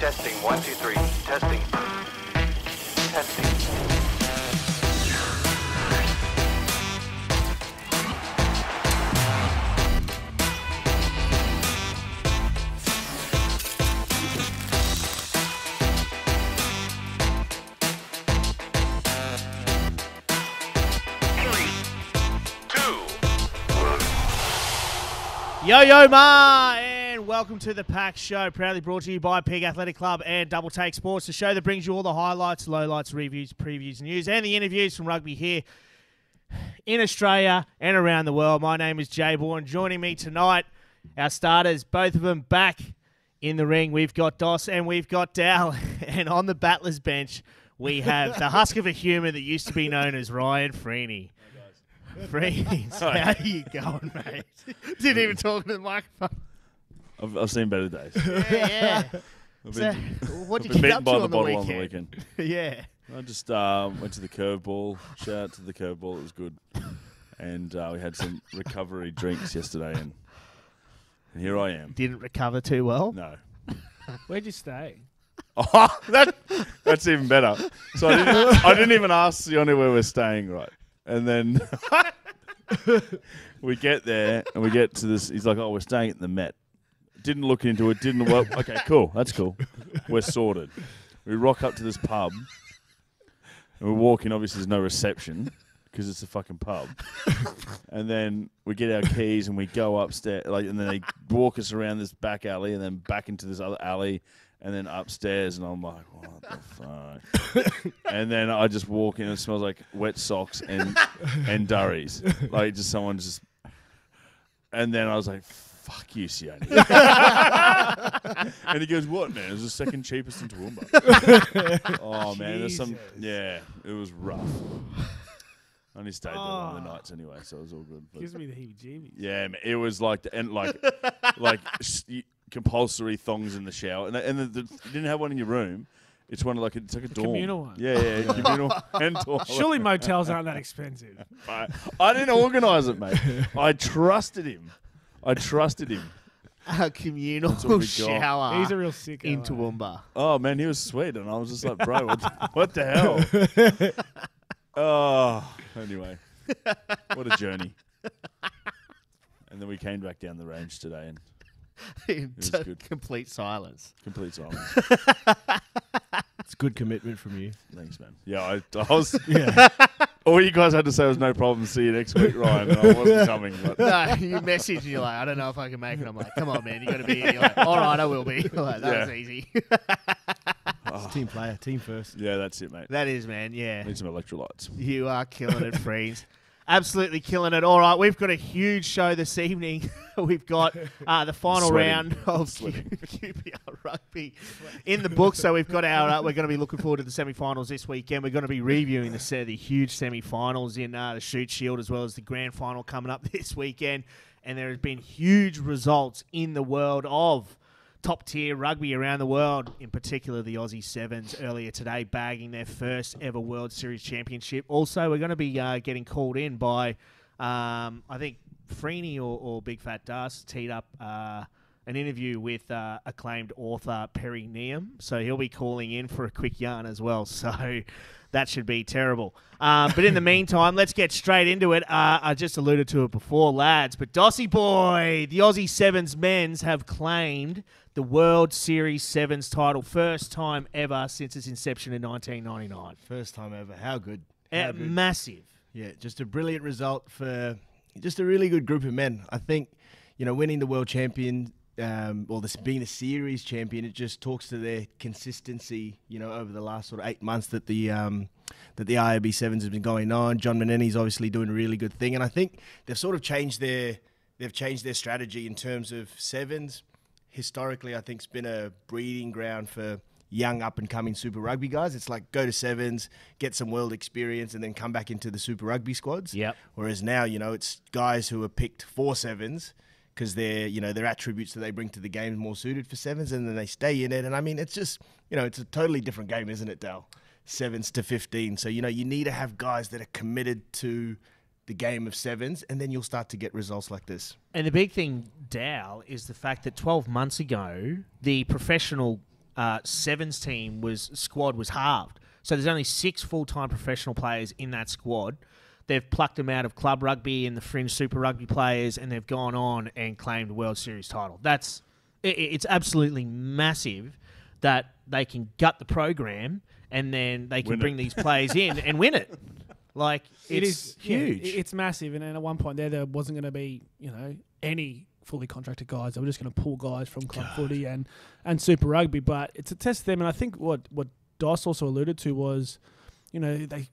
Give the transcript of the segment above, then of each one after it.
Testing one, two, three. Testing. Testing. Yo yo ma, welcome to the Pack Show, proudly brought to you by Pig Athletic Club and Double Take Sports, the show that brings you all the highlights, lowlights, reviews, previews, news, and the interviews from rugby here in Australia and around the world. My name is Jay Bourne. Joining me tonight, our starters, both of them back in the ring. We've got Doss and we've got Dal, and on the battlers bench we have the husk of a human that used to be known as Ryan Freeney. Freeney, how are you going, mate? Didn't even talk to the microphone. I've, I've seen better days. Yeah, I've So, been, what did you been get beaten up by to the on the bottle on the weekend? weekend. yeah. I just um, went to the curveball. Shout out to the curveball. It was good. And uh, we had some recovery drinks yesterday, and, and here I am. Didn't recover too well. No. Where'd you stay? Oh, that, that's even better. So I didn't, I didn't even ask Sione where we're staying, right? And then we get there and we get to this. He's like, "Oh, we're staying at the Met." Didn't look into it. Didn't work. Okay, cool. That's cool. We're sorted. We rock up to this pub, and we walk in. Obviously, there's no reception because it's a fucking pub. and then we get our keys and we go upstairs. Like, and then they walk us around this back alley and then back into this other alley and then upstairs. And I'm like, what the fuck? and then I just walk in and it smells like wet socks and and durries. Like just someone just. And then I was like, fuck you, Sione. and he goes, what, man? It was the second cheapest in Toowoomba. oh, man. There's some. Yeah, it was rough. I only stayed there one of the Oh. nights anyway, so it was all good. But Gives me the heebie-jeebies. yeah, man, it was like and like like s- y- compulsory thongs in the shower, and and the, the, you didn't have one in your room. It's one of like it's like a dorm. communal one. Yeah, yeah, communal and toilet. Surely motels aren't that expensive. I, I didn't organise it, mate. I trusted him. I trusted him. A communal what we got. shower He's a real sick. in Toowoomba. Eh? Oh man, he was sweet, and I was just like, bro, what the, what the hell? oh, anyway, what a journey. And then we came back down the range today, and in was t- good. complete silence. complete silence. It's good commitment from you. Thanks, man. Yeah, I, I was. Yeah. All you guys had to say was no problem. See you next week, Ryan. And I wasn't coming, but no, you message and you're like, I don't know if I can make it. I'm like, come on, man, you got to be. You're like, all right, I will be. Like, that Yeah. was easy. It's team player, team first. yeah, that's it, mate. that is, man. Yeah, Need some electrolytes. you are killing it, Freeze. Absolutely killing it. All right, we've got a huge show this evening. we've got uh, the final round of Q- QPR rugby in the book. So we've got our. Uh, we're going to be looking forward to the semi-finals this weekend. We're going to be reviewing the se- the huge semi-finals in uh, the Shute Shield as well as the grand final coming up this weekend. And there has been huge results in the world of top tier rugby around the world, in particular the Aussie Sevens earlier today, bagging their first ever World Series championship. Also, we're going to be uh, getting called in by, um, I think, Freeney or, or Big Fat Dust teed up uh, an interview with uh, acclaimed author Perry Neagham. So he'll be calling in for a quick yarn as well. So. That should be terrible. Um, but in the meantime, let's get straight into it. Uh, I just alluded to it before, lads. But Dossie boy, the Aussie Sevens men's have claimed the World Series Sevens title, first time ever since its inception in 1999. First time ever. How good. Uh, How good. massive. Yeah, just a brilliant result for just a really good group of men. I think, you know, winning the world champion um, or this being a series champion, it just talks to their consistency. You know, over the last sort of eight months that the um, that the IRB sevens has been going on. John Manenti's obviously doing a really good thing, and I think they've sort of changed their they've changed their strategy in terms of sevens. Historically, I think it's been a breeding ground for young up and coming Super Rugby guys. It's like go to sevens, get some world experience, and then come back into the Super Rugby squads. Yep. Whereas now, you know, it's guys who are picked for sevens because their you know their attributes that they bring to the game more suited for sevens, and then they stay in it. And I mean, it's just you know, it's a totally different game, isn't it, Dal? Sevens to fifteen. So you know, you need to have guys that are committed to the game of sevens, and then you'll start to get results like this. And the big thing, Dow, is the fact that 12 months ago, the professional uh, sevens team was squad was halved. So there's only six full time professional players in that squad. They've plucked them out of club rugby and the fringe Super Rugby players, and they've gone on and claimed a World Series title. That's i- i it's absolutely massive that they can gut the program and then they can Win it. bring these players in and win it. Like It it's is yeah, huge. it's massive, and then at one point there, there wasn't going to be you know any fully contracted guys. They were just going to pull guys from club footy and and Super Rugby. But it's a test to them, and I think what what Doss also alluded to was, you know, they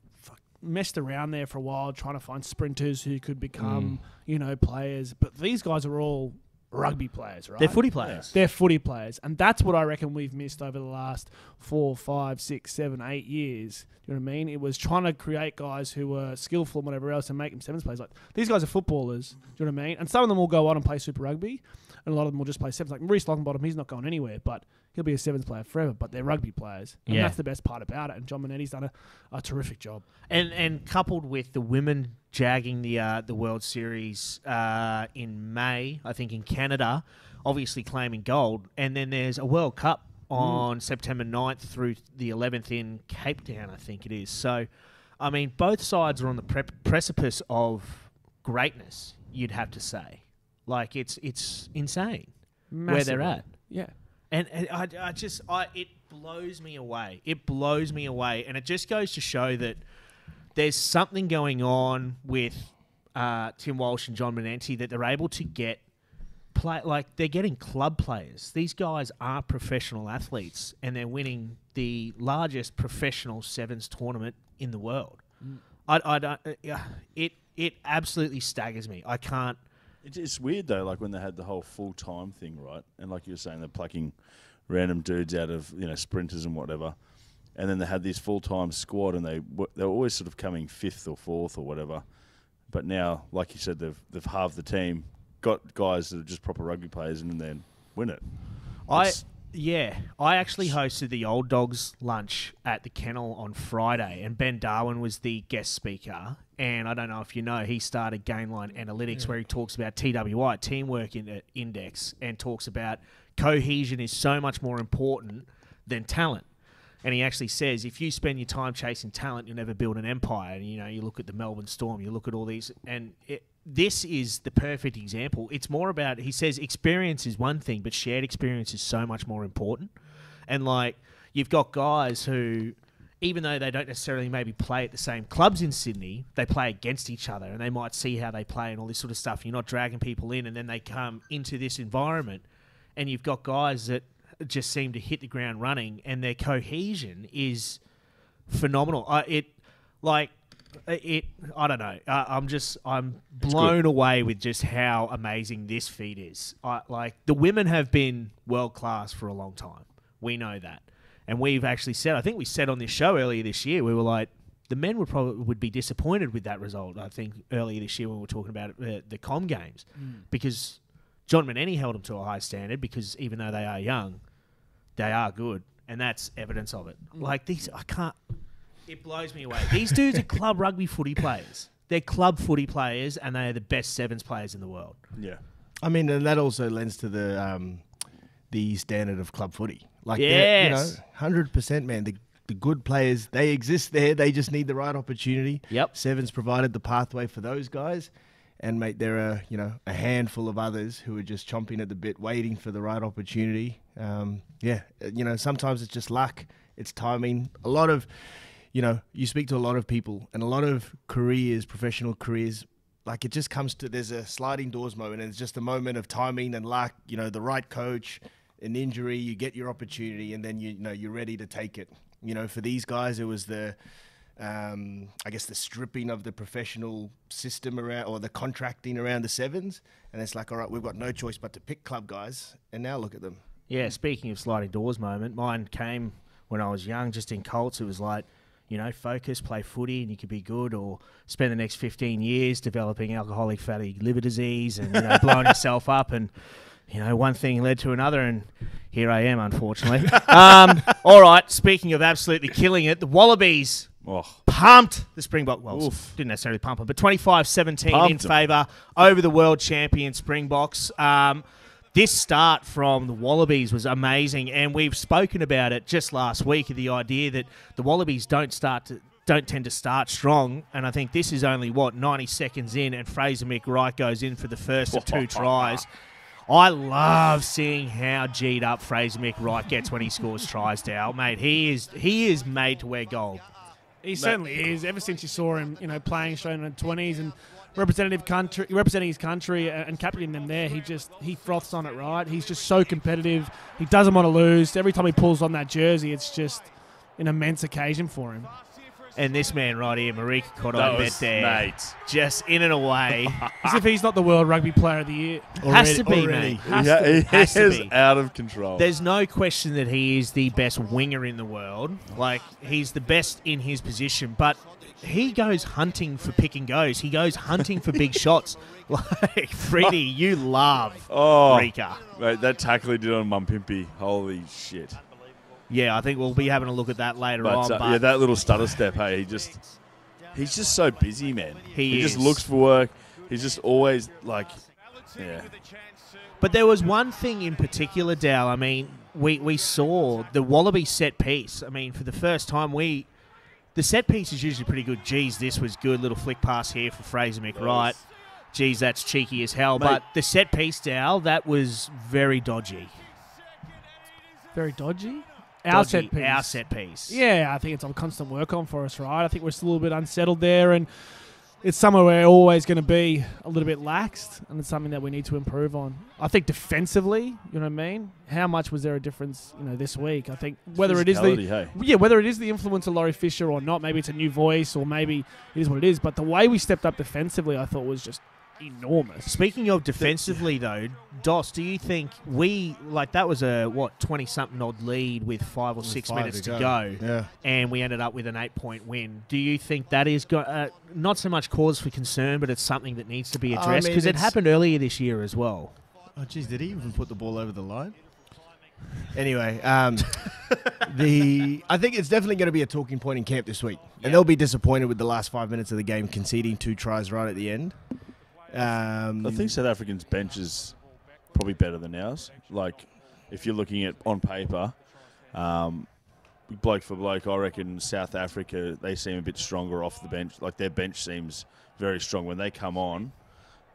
messed around there for a while trying to find sprinters who could become mm. you know players. But these guys are all rugby players, right? They're footy players. They're footy players, and that's what I reckon we've missed over the last four, five, six, seven, eight years. Do you know what I mean? It was trying to create guys who were skillful and whatever else, and make them sevens players. Like these guys are footballers. Do you know what I mean? And some of them will go on and play Super Rugby, and a lot of them will just play sevens. Like Maurice Longbottom, he's not going anywhere, but he'll be a sevens player forever. But they're rugby players, and Yeah. that's the best part about it. And John Manenti's done a, a terrific job. and and coupled with the women jagging the uh, the World Series uh, in May, I think in Canada, obviously claiming gold, and then there's a World Cup on September 9th through the 11th in Cape Town, I think it is. So, I mean, both sides are on the pre- precipice of greatness. You'd have to say, like it's it's insane where they're at. Yeah. And, and I, I just, I it blows me away. It blows me away, and it just goes to show that there's something going on with uh, Tim Walsh and John Manenti that they're able to get play like they're getting club players. These guys are professional athletes, and they're winning the largest professional sevens tournament in the world. I, I don't. Uh, yeah, it it absolutely staggers me. I can't. It's, it's weird though, like when they had the whole full time thing, right? And like you were saying, they're plucking random dudes out of you know sprinters and whatever, and then they had this full time squad, and they w- they were always sort of coming fifth or fourth or whatever. But now, like you said, they've they've halved the team, got guys that are just proper rugby players, and then win it. I yeah, I actually hosted the old dogs lunch at the kennel on Friday, and Ben Darwin was the guest speaker. And I don't know if you know, he started Gainline Analytics, where he talks about TWI Teamwork in- uh, Index and talks about cohesion is so much more important than talent. And he actually says, if you spend your time chasing talent, you'll never build an empire. And you know, you look at the Melbourne Storm, you look at all these, and it, this is the perfect example. It's more about he says experience is one thing, but shared experience is so much more important. And like you've got guys who, even though they don't necessarily maybe play at the same clubs in Sydney, they play against each other, and they might see how they play and all this sort of stuff. You're not dragging people in, and then they come into this environment, and you've got guys that just seem to hit the ground running, and their cohesion is phenomenal. Uh, it like it. I don't know. Uh, I'm just I'm blown away with just how amazing this feat is. I, like the women have been world class for a long time. We know that, and we've actually said. I think we said on this show earlier this year. We were like. The men would probably would be disappointed with that result. I think earlier this year when we were talking about uh, the com games, because John Manenti held them to a high standard. Because even though they are young, they are good, and that's evidence of it. Like these, I can't. It blows me away. These dudes are club rugby footy players. They're club footy players, and they are the best sevens players in the world. Yeah, I mean, and that also lends to the um, the standard of club footy. Like, they're, you know, Yes. hundred percent, man. The the good players, they exist there. They just need the right opportunity. Yep. Sevens provided the pathway for those guys, and mate, there are you know a handful of others who are just chomping at the bit, waiting for the right opportunity. Um, yeah, uh, you know, sometimes it's just luck, it's timing. A lot of, you know, you speak to a lot of people, and a lot of careers, professional careers, like it just comes to there's a sliding doors moment, and it's just a moment of timing and luck. You know, the right coach, an injury, you get your opportunity, and then you, you know you're ready to take it. You know, for these guys, it was the um, I guess the stripping of the professional system around or the contracting around the sevens, and it's like, all right, we've got no choice but to pick club guys, and now look at them. Yeah, speaking of sliding doors moment, mine came when I was young, just in Colts. It was like, you know, focus, play footy, and you could be good, or spend the next 15 years developing alcoholic fatty liver disease and, you know, blowing yourself up. And, you know, one thing led to another, and here I am, unfortunately. um, all right, speaking of absolutely killing it, the Wallabies oh, pumped the Springbok. Well, Oof. didn't necessarily pump them, but 25 17 in favour over the world champion Springboks. Um, this start from the Wallabies was amazing, and we've spoken about it just last week. The idea that the Wallabies don't start to don't tend to start strong, and I think this is only what 90 seconds in, and Fraser McReight goes in for the first of two tries. I love seeing how G'd up Fraser McReight gets when he scores tries, Dal. Mate, he is he is made to wear gold. He certainly is. Ever since you saw him, you know, playing Australian in the twenties and representative country, representing his country and and captaining them there, he just he froths on it. Right, he's just so competitive. He doesn't want to lose. Every time he pulls on that jersey, it's just an immense occasion for him. And this man right here, Marika That Cotto, was, bet there, mate. just in and away. As if he's not the World Rugby Player of the Year. Has to be, already. mate. Has Yeah, to, he has to is be. out of control. There's no question that he is the best winger in the world. Like he's the best in his position, but he goes hunting for pick and goes. He goes hunting for big shots. Like Freddie, you love oh, Rika. mate, that tackle he did on Mapimpi. Holy shit. Yeah, I think we'll be having a look at that later But, on. uh, but yeah, that little stutter step, hey, he just he's just so busy, man. He just is. looks for work. He's just always like yeah. But there was one thing in particular, Dal. I mean, we, we saw the Wallaby set piece. I mean, for the first time, we the set piece is usually pretty good. Geez, this was good. Little flick pass here for Fraser McReight. Geez, that's cheeky as hell. Mate. But the set piece, Dal, that was very dodgy. Very dodgy. Our set piece. Our set piece. Yeah, I think it's on constant work on for us, right? I think we're still a little bit unsettled there, and it's somewhere we're always going to be a little bit laxed, and it's something that we need to improve on. I think defensively, you know what I mean? How much was there a difference, you know, this week? I think whether it is the hey. yeah, whether it is the influence of Laurie Fisher or not, maybe it's a new voice or maybe it is what it is. But the way we stepped up defensively, I thought was just enormous. Speaking of defensively, though, Dos, do you think we like that was a what twenty something odd lead with five or six Five minutes to go? Yeah. and we ended up with an eight point win. Do you think that is go- uh, not so much cause for concern, but it's something that needs to be I addressed mean, because it happened earlier this year as well? Oh, geez, did he even put the ball over the line? Anyway, um, the I think it's definitely going to be a talking point in camp this week, and they'll be disappointed with the last five minutes of the game, conceding two tries right at the end. Um, I think South Africans bench is probably better than ours. Like, if you're looking at on paper, um, bloke for bloke, I reckon South Africa they seem a bit stronger off the bench. Like their bench seems very strong when they come on.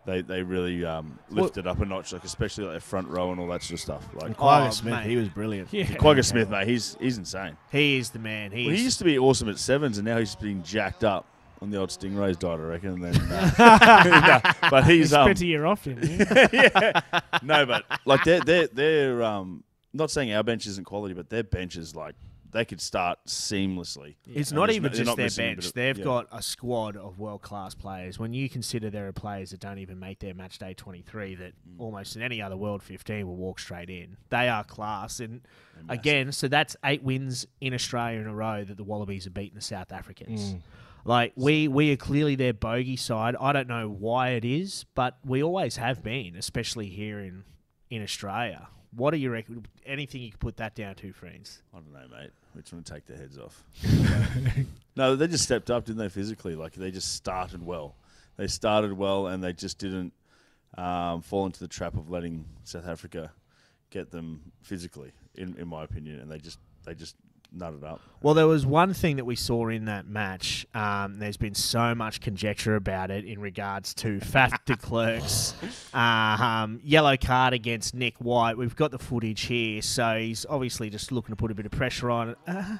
They, they really um, lift it up a notch, like especially like their front row and all that sort of stuff. Like Quagga Oh, Smith, mate. he was brilliant. Yeah. Kwagga Smith, mate, he's he's insane. He is the man. He Well, he used to be awesome at sevens, and now he's being jacked up on the old Stingrays diet, I reckon. Then, uh, no, but he's He um, spent a year off, didn't he? yeah. No, but like they're they're they're um not saying our bench isn't quality, but their bench is like they could start seamlessly. It's And not even no- just not their missing bench. of- They've yeah. got a squad of world class players. When you consider there are players that don't even make their match day 23 that Mm. almost in any other world 15 will walk straight in. They are class. And again, so that's eight wins in Australia in a row that the Wallabies have beaten the South Africans. Mm. Like we we are clearly their bogey side. I don't know why it is, but we always have been, especially here in in Australia. What do you reckon? Anything you could put that down to, friends? I don't know, mate. We're trying to take their heads off. no, they just stepped up, didn't they? Physically, like they just started well. They started well, and they just didn't um, fall into the trap of letting South Africa get them physically, in in my opinion. And they just they just nutted up. Well, there was one thing that we saw in that match. Um, there's been so much conjecture about it in regards to Faf de Klerk's uh, um, yellow card against Nick White. We've got the footage here, so he's obviously just looking to put a bit of pressure on it. Uh,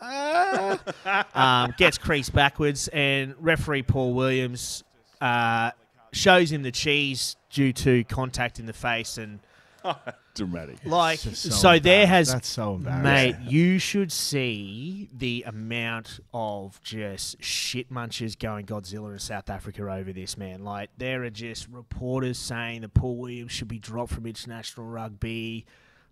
uh, um, gets creased backwards, and referee Paul Williams uh, shows him the cheese due to contact in the face and. Dramatic. Like It's so, there has that's so embarrassing. Mate, you should see the amount of just shit munchers going Godzilla in South Africa over this, man. Like, there are just reporters saying that Paul Williams should be dropped from international rugby.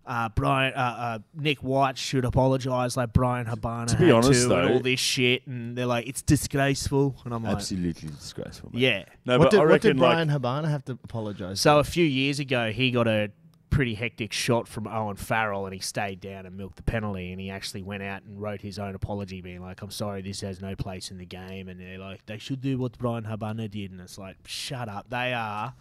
Uh, Bryan, uh, uh, Nick White should apologise like Bryan Habana To be had honest, to, though- and all this shit, and they're like, it's disgraceful, and I'm like, Absolutely disgraceful. Mate. yeah. No, what but did, I what reckon did like Bryan Habana have to apologise? So a few years ago, he got a pretty hectic shot from Owen Farrell, and he stayed down and milked the penalty. And he actually went out and wrote his own apology, being like, "I'm sorry, this has no place in the game." And they're like, "They should do what Bryan Habana did," and it's like, "Shut up!" They are.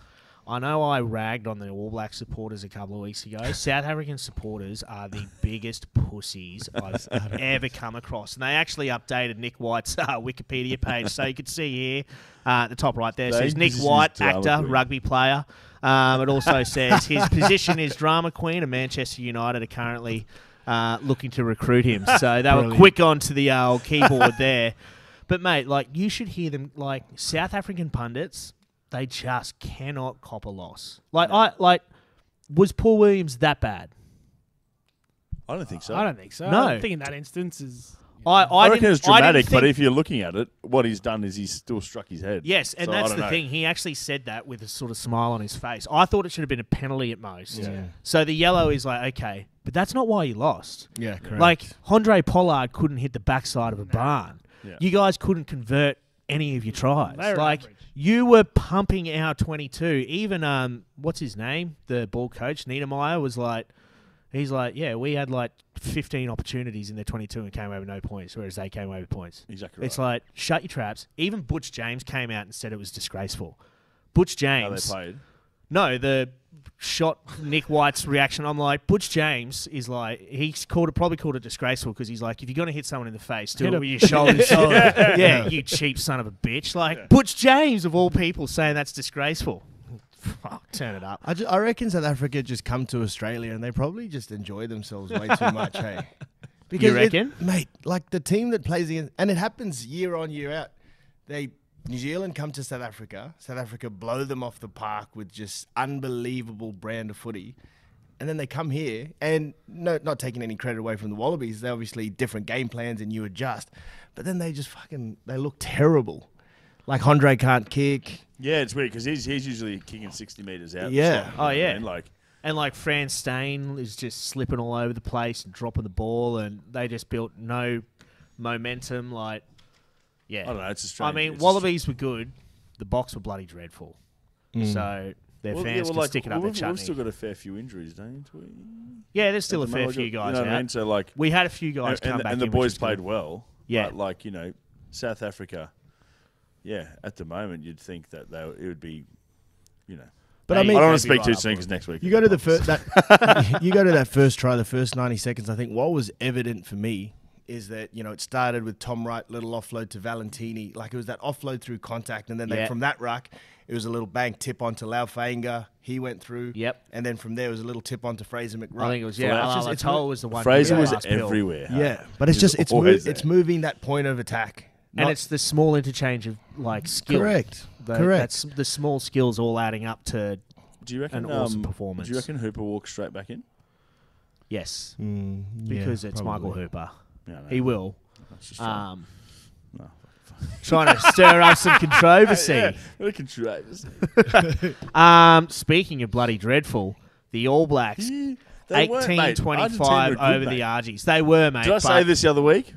I know I ragged on the All Black supporters a couple of weeks ago. South African supporters are the biggest pussies I've ever come across. And they actually updated Nick White's uh, Wikipedia page. So you can see here uh, at the top right there They says Nick White, actor, queen. rugby player. Um, it also says his position is drama queen, and Manchester United are currently uh, looking to recruit him. So they were Brilliant. quick onto the uh, old keyboard there. But mate, like you should hear them. Like South African pundits, they just cannot cop a loss. Like I like, was Paul Williams that bad? I don't think so. I don't think so. No. I think in that instance is. I I, I, reckon it's dramatic, but if you're looking at it, what he's done is he's still struck his head. Yes, and So that's the know. thing. He actually said that with a sort of smile on his face. I thought it should have been a penalty at most. Yeah. So the yellow is like, okay, but that's not why you lost. Yeah, correct. Like Andre Pollard couldn't hit the backside of a barn. Yeah. You guys couldn't convert any of your tries. They Like average. You were pumping our 22. Even um, what's his name? The ball coach Niedermeyer was like, he's like, yeah, we had like 15 opportunities in their 22 and came away with no points, whereas they came away with points. Exactly. It's like shut your traps. Even Butch James came out and said it was disgraceful. Butch James. how they played. no, the shot Nick White's reaction. I'm like, Butch James is like, he's called it probably called it disgraceful because he's like, if you're gonna hit someone in the face, do Hit it him. with your shoulder. to shoulder. yeah. you cheap son of a bitch. Like Butch James of all people saying that's disgraceful. Fuck, turn it up. I, ju- I reckon South Africa just come to Australia and they probably just enjoy themselves way too much, hey? You it- reckon? mate? Like the team that plays against, and it happens year on year out. They New Zealand come to South Africa. South Africa blow them off the park with just unbelievable brand of footy, and then they come here and no, not taking any credit away from the Wallabies. They're obviously different game plans and you adjust, but then they just fucking they look terrible. Like Andre can't kick. Yeah, it's weird because he's he's usually kicking sixty meters out. Yeah. So, Oh, you know, yeah. and like And like Frans Steyn is just slipping all over the place and dropping the ball, and they just built no momentum. Like, yeah, I don't know. It's a I strange. I mean, it's a Wallabies were good. The Boks were bloody dreadful. Mm. So their Well, fans yeah, well, can like, stick it up we've, their we've still got a fair few injuries, don't we? yeah, there's still a At the fair moment, few you know what out. I mean? So like, We had a few guys and, come back, and the in, which boys played good. well. Yeah. but like you know, South Africa. Yeah, at the moment you'd think that they it would be, you know. But I mean, I don't want to speak right too soon because next week You go to the first that you go to that first try, the first ninety seconds. I think what was evident for me is that you know it started with Tom Wright, little offload to Valentini, like it was that offload through contact, and then they, Yeah. from that ruck, it was a little bank tip onto Lau Fainga. He went through. Yep. And then from there it was a little tip onto Fraser McRuck. I think it was yeah. it's It's, just- it's was the one. Fraser was everywhere. huh? Yeah, but it's just it's mo- it's moving that point of attack. and it's the small interchange of like skill. correct. The, correct. That's the small skills all adding up to Do you reckon an awesome um, performance. Do you reckon Hooper walks straight back in? yes, Mm, yeah, because it's Michael. Hooper. Yeah, no, He will. that's just trying- Um, No. trying to stir up some controversy. Yeah, controversy. Um, speaking of bloody dreadful, the All Blacks They weren't, mate. 18 25 good, over the. Argies. They were, mate. Did I say this the other week?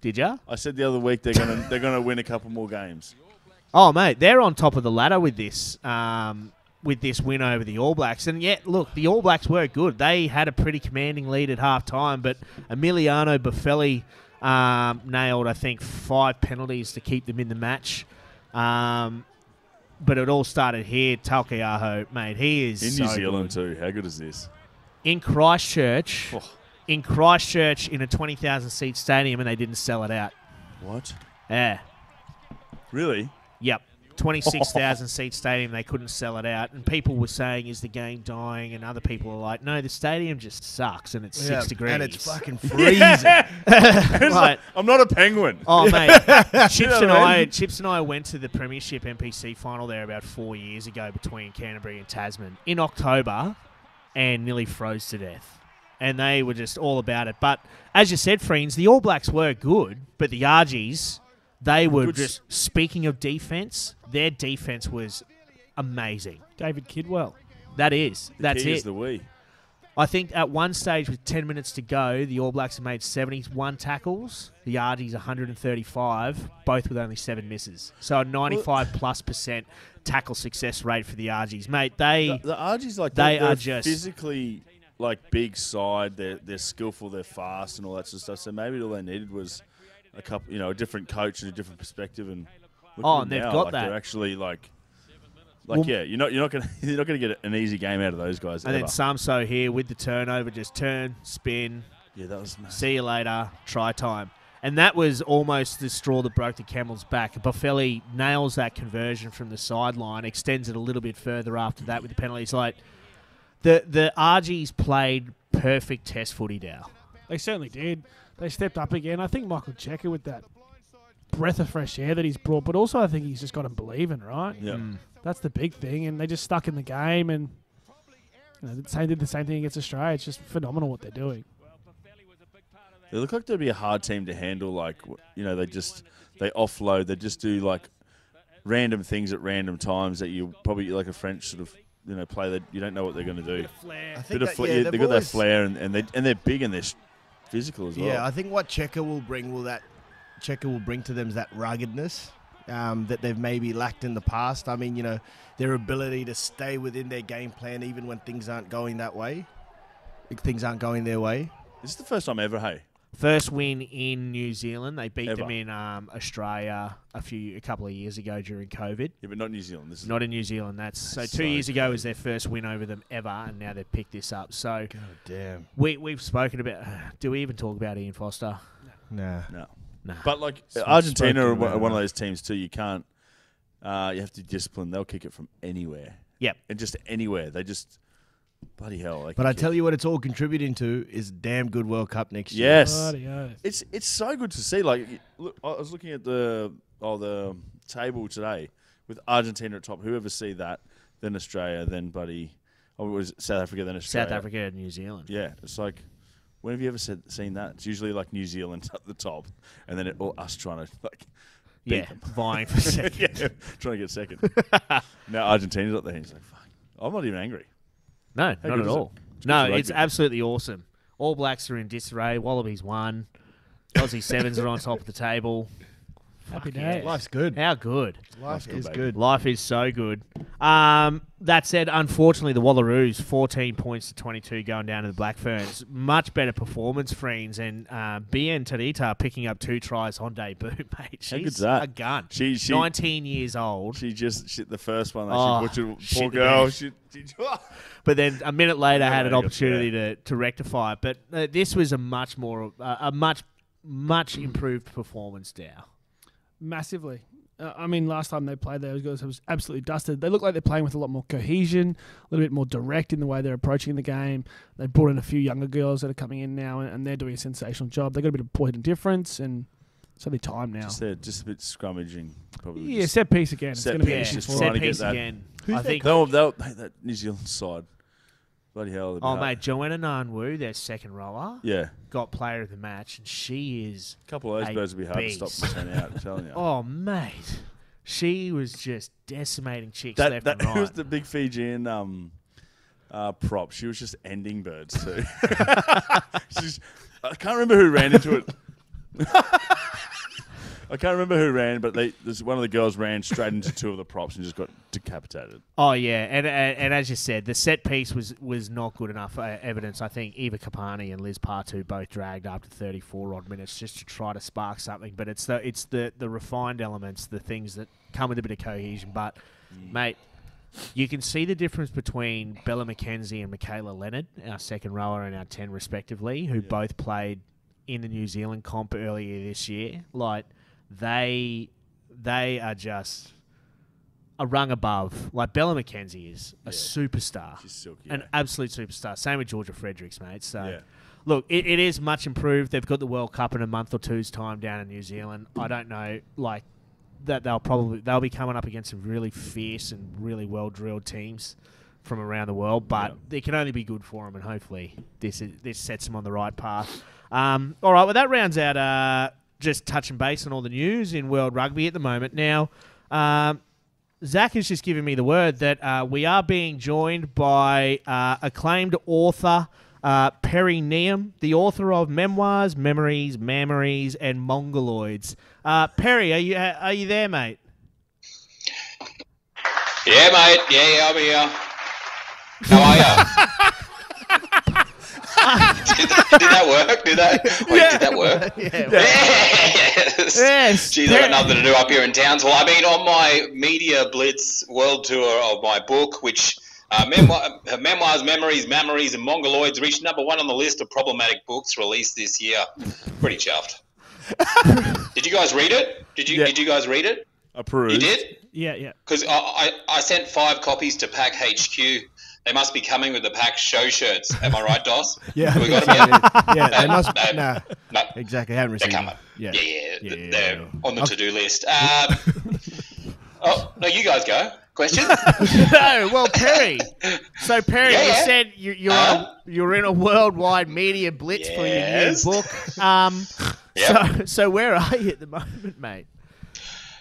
Did ya? I said the other week they're gonna they're gonna win a couple more games. Oh, mate, they're on top of the ladder with this. Um, with this win over the All Blacks, and yet, look, the All Blacks were good. They had a pretty commanding lead at half time, but Emiliano Boffelli um, nailed, I think, five penalties to keep them in the match. Um, but it all started here. Talkeaho, mate, he is In so New Zealand good. too. How good is this? in Christchurch. Oh. In Christchurch, in a twenty thousand seat stadium, and they didn't sell it out. What? Yeah, Really? yep. 26,000 seat stadium, they couldn't sell it out. And people were saying, is the game dying? And other people are like, no, the stadium just sucks and it's Yeah, six degrees. and it's fucking freezing. Right. I'm not a penguin. Oh, mate. Chips, know and I I, mean? Chips and I went to the Premiership NPC final there about four years ago between Canterbury and Tasman in October and nearly froze to death. And they were just all about it. But as you said, friends, the All Blacks were good, but the Argies, they were Good just, speaking of defense, their defense was amazing. David Kidwell. That is. The That's key it. Is the we. I think at one stage with 10 minutes to go, the All Blacks have made 71 tackles. The Argies 135, both with only seven misses. So a 95 plus percent tackle success rate for the Argies. Mate, they The, the Argies like they they're, they're are just- physically like big side. They're they're skillful. They're fast and all that sort of stuff. So maybe all they needed was a couple, you know, a different coach and a different perspective. And look Oh, at and they've now. got like, that. They're actually like, Like, Well- yeah, you're not you're not gonna you're not gonna get an easy game out of those guys. And ever. then Samso here with the turnover, just turn, spin, yeah, that was. Mad. see you later, try time. And that was almost the straw that broke the camel's back. Boffelli nails that conversion from the sideline, extends it a little bit further after that with the penalties. Like the the Argies played perfect test footy now. They certainly did. They stepped up again. I think Michael Cheika with that breath of fresh air that he's brought, but also I think he's just got him believing, right? Yeah. That's the big thing, and they just stuck in the game, and you know, the same did the same thing against Australia. It's just phenomenal what they're doing. They look like they'd be a hard team to handle. Like you know, they just they offload. They just do like random things at random times that you probably like a French sort of you know play that you don't know what they're going to do. I think Bit of that- fla- yeah, yeah, they've they got that flair and, and they and they're big and they're sh- physical as well. Yeah, I think what Cheika will bring will that Cheika will bring to them is that ruggedness um, that they've maybe lacked in the past. I mean, you know, their ability to stay within their game plan even when things aren't going that way. Things aren't going their way. this is the first time ever. Hey, First win in New Zealand. They beat them in um, Australia a few a couple of years ago during COVID. yeah, but not New Zealand. This is Not in New Zealand. That's so two So years ago was their first win over them ever, and now they've picked this up. So God damn. we we've spoken about. Do we even talk about Ian Foster? Nah. no. No. But like Spoke- Argentina are one about of those teams too. You can't. Uh, you have to discipline. They'll kick it from anywhere. Yep. And just anywhere. They just bloody hell. They But I tell you what, it's all contributing to is damn good World Cup next year. Yes. Bloody oath. It's it's so good to see. Like, y- look, I was looking at the oh the table today with Argentina at top. Whoever see that, then Australia, then buddy, oh, it was South Africa, then Australia. South Africa and New Zealand. Yeah, it's like when have you ever said, seen that? It's usually like New Zealand at the top, and then it, all us trying to like beat Yeah, them. vying for second. yeah, trying to get second. now Argentina's up there. And he's like, fuck. I'm not even angry. No, How not at is it? all. No, it's absolutely awesome. All Blacks are in disarray. Wallabies won. Aussie Sevens are on top of the table. Happy Fuck yeah. days. Life's good. How good. Life good, is baby. good. Life is so good. Um, that said, unfortunately, the Wallaroos, 14 points to 22 going down to the Black Ferns. Much better performance, Friends, and uh, Bienne Terita picking up two tries on debut, mate. She's How good's that? a gun. She she 19 years old. she just shit the first one. That Oh, she butchered. Poor girl. She, she, But then a minute later, Yeah, had an I got- opportunity to, to rectify it. But uh, this was a much more, uh, a much, much improved performance now. Massively. Uh, I mean, last time they played, those guys was absolutely dusted. They look like they're playing with a lot more cohesion, a little bit more direct in the way they're approaching the game. They brought in a few younger girls that are coming in now, and, and they're doing a sensational job. They got a bit of point and difference, and it's only time now. just there, just a bit scrummaging. Probably. yeah, just, set piece again. It's set going to be Yeah, an piece, issue just for trying set to get piece that- again. Who's I think. they'll, they'll, hey, that New Zealand side. Bloody hell. Oh, mate, Joanah Ngan-Woo, their second roller, Yeah. got player of the match, and she is. A couple of those A birds would be hard to beast. stop turning out. I'm telling you. Oh, mate. She was just decimating chicks that left that and right. was the big Fijian um, uh, prop. She was just ending birds too. She's, I can't remember who ran into it. I can't remember who ran, but they, there's one of the girls ran straight into two of the props and just got decapitated. Oh yeah, and, and and as you said, the set piece was was not good enough uh, evidence. I think Eva Karpani and Liz Patu both dragged after 34 odd minutes just to try to spark something. But it's the it's the the refined elements, the things that come with a bit of cohesion. But mate, you can see the difference between Bella McKenzie and Michaela Leonard, our second rower and our 10 respectively, who both played in the New Zealand comp earlier this year. Like they they are just a rung above. Like Bella McKenzie is a superstar, She's silky. an eh? absolute superstar. Same with Georgia Friedrichs, mate. So. Yeah. Look, it, it is much improved. They've got the World Cup in a month or two's time down in New Zealand. I don't know, like that they'll probably they'll be coming up against some really fierce and really well drilled teams from around the world. But it can only be good for them, and hopefully this is, this sets them on the right path. Um, all right, well that rounds out uh, just touching base on all the news in world rugby at the moment. Now, um, Zach has just given me the word that uh, we are being joined by uh, acclaimed author uh, Perry Neagham, the author of memoirs, memories, memories, and mongoloids. Uh, Perry, are you are you there, mate? Yeah, mate. Yeah, yeah, I'm here. How are you? did that work? Did that? Wait, did that work? Yeah. Yes. Yes. Geez, I got nothing to do up here in Townsville. I mean, on my Media Blitz world tour of my book, which uh, memoir, memoirs, memories, memories, and mongoloids reached number one on the list of problematic books released this year. Pretty chuffed. did you guys read it? Did you? Yeah. Did you guys read it? Approved. You did? Yeah, yeah. Because I, I, I sent five copies to Pack HQ. They must be coming with the Pack show shirts. Am I right, Dos? Yeah, We got 'em yet? yeah, they must. No. Nah, No, exactly. Haven't they're coming. Yeah. Yeah, yeah, Yeah, they're yeah. on the to-do list. Um, oh no, you guys go. Questions? no, well, Perry. So Perry, you said you, you're on Uh-huh. you're in a worldwide media blitz for your new book. Um, Yep. so so where are you at the moment, mate?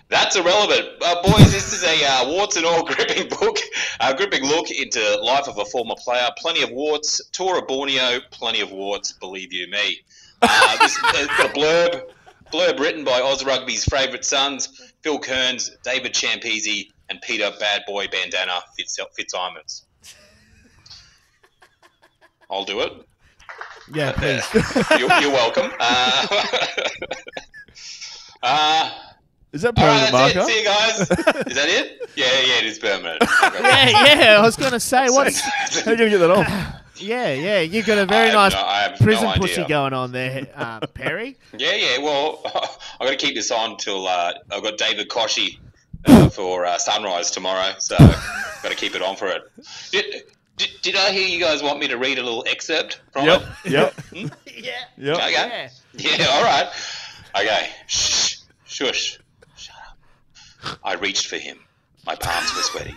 That's irrelevant. Uh, boys, this is a uh, warts and all gripping book, a gripping look into life of a former player. Plenty of warts, tour of Borneo, plenty of warts, believe you me. Uh, this has got a blurb, blurb written by Oz Rugby's favourite sons, Phil Kearns, David Campese, and Peter Bad Boy Bandana Fitz, Fitzsimons. I'll do it. Yeah, please. You're, you're welcome. Uh, uh, Is that permanent right, that's marker? it. See you guys. Is that it? Yeah, yeah, it is permanent. Yeah, yeah. I was gonna say what's How did you gonna get that off? yeah, yeah. You got a very nice no- prison no pussy going on there, uh, Perry. Yeah, yeah. Well, I've got to keep this on till uh, I've got David Koshy uh, for uh, sunrise tomorrow, so got to keep it on for it. Did, did, did I hear you guys want me to read a little excerpt from Yep. it? Yep. Yeah, Yep. Okay. yeah. Yeah, all right. Okay. Shh. Shush. I reached for him. My palms were sweaty.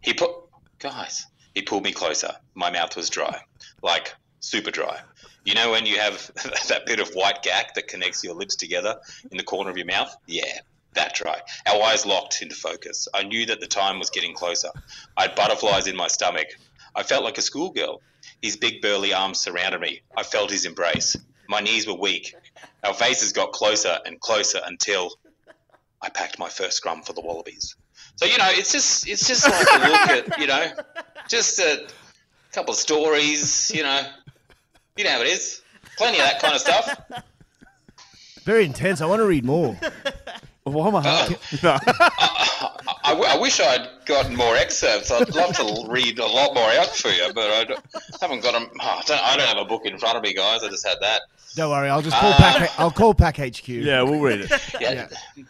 He put. Guys, he pulled me closer. My mouth was dry. Like, super dry. You know when you have that bit of white gack that connects your lips together in the corner of your mouth? Yeah, that dry. Our eyes locked into focus. I knew that the time was getting closer. I had butterflies in my stomach. I felt like a schoolgirl. His big burly arms surrounded me. I felt his embrace. My knees were weak. Our faces got closer and closer until I packed my first scrum for the Wallabies. So you know, it's just it's just like a look at you know, just a couple of stories. You know, you know how it is. Plenty of that kind of stuff. Very intense. I want to read more. Why am I uh, hard? I, I w- I wish I'd gotten more excerpts. I'd love to read a lot more out for you, but I don't- haven't got them. Ah, I, don't, I don't have a book in front of me, guys. I just had that. Don't worry. I'll just call Uh, Pack. I'll call Pack HQ. Yeah, we'll read it. Yeah.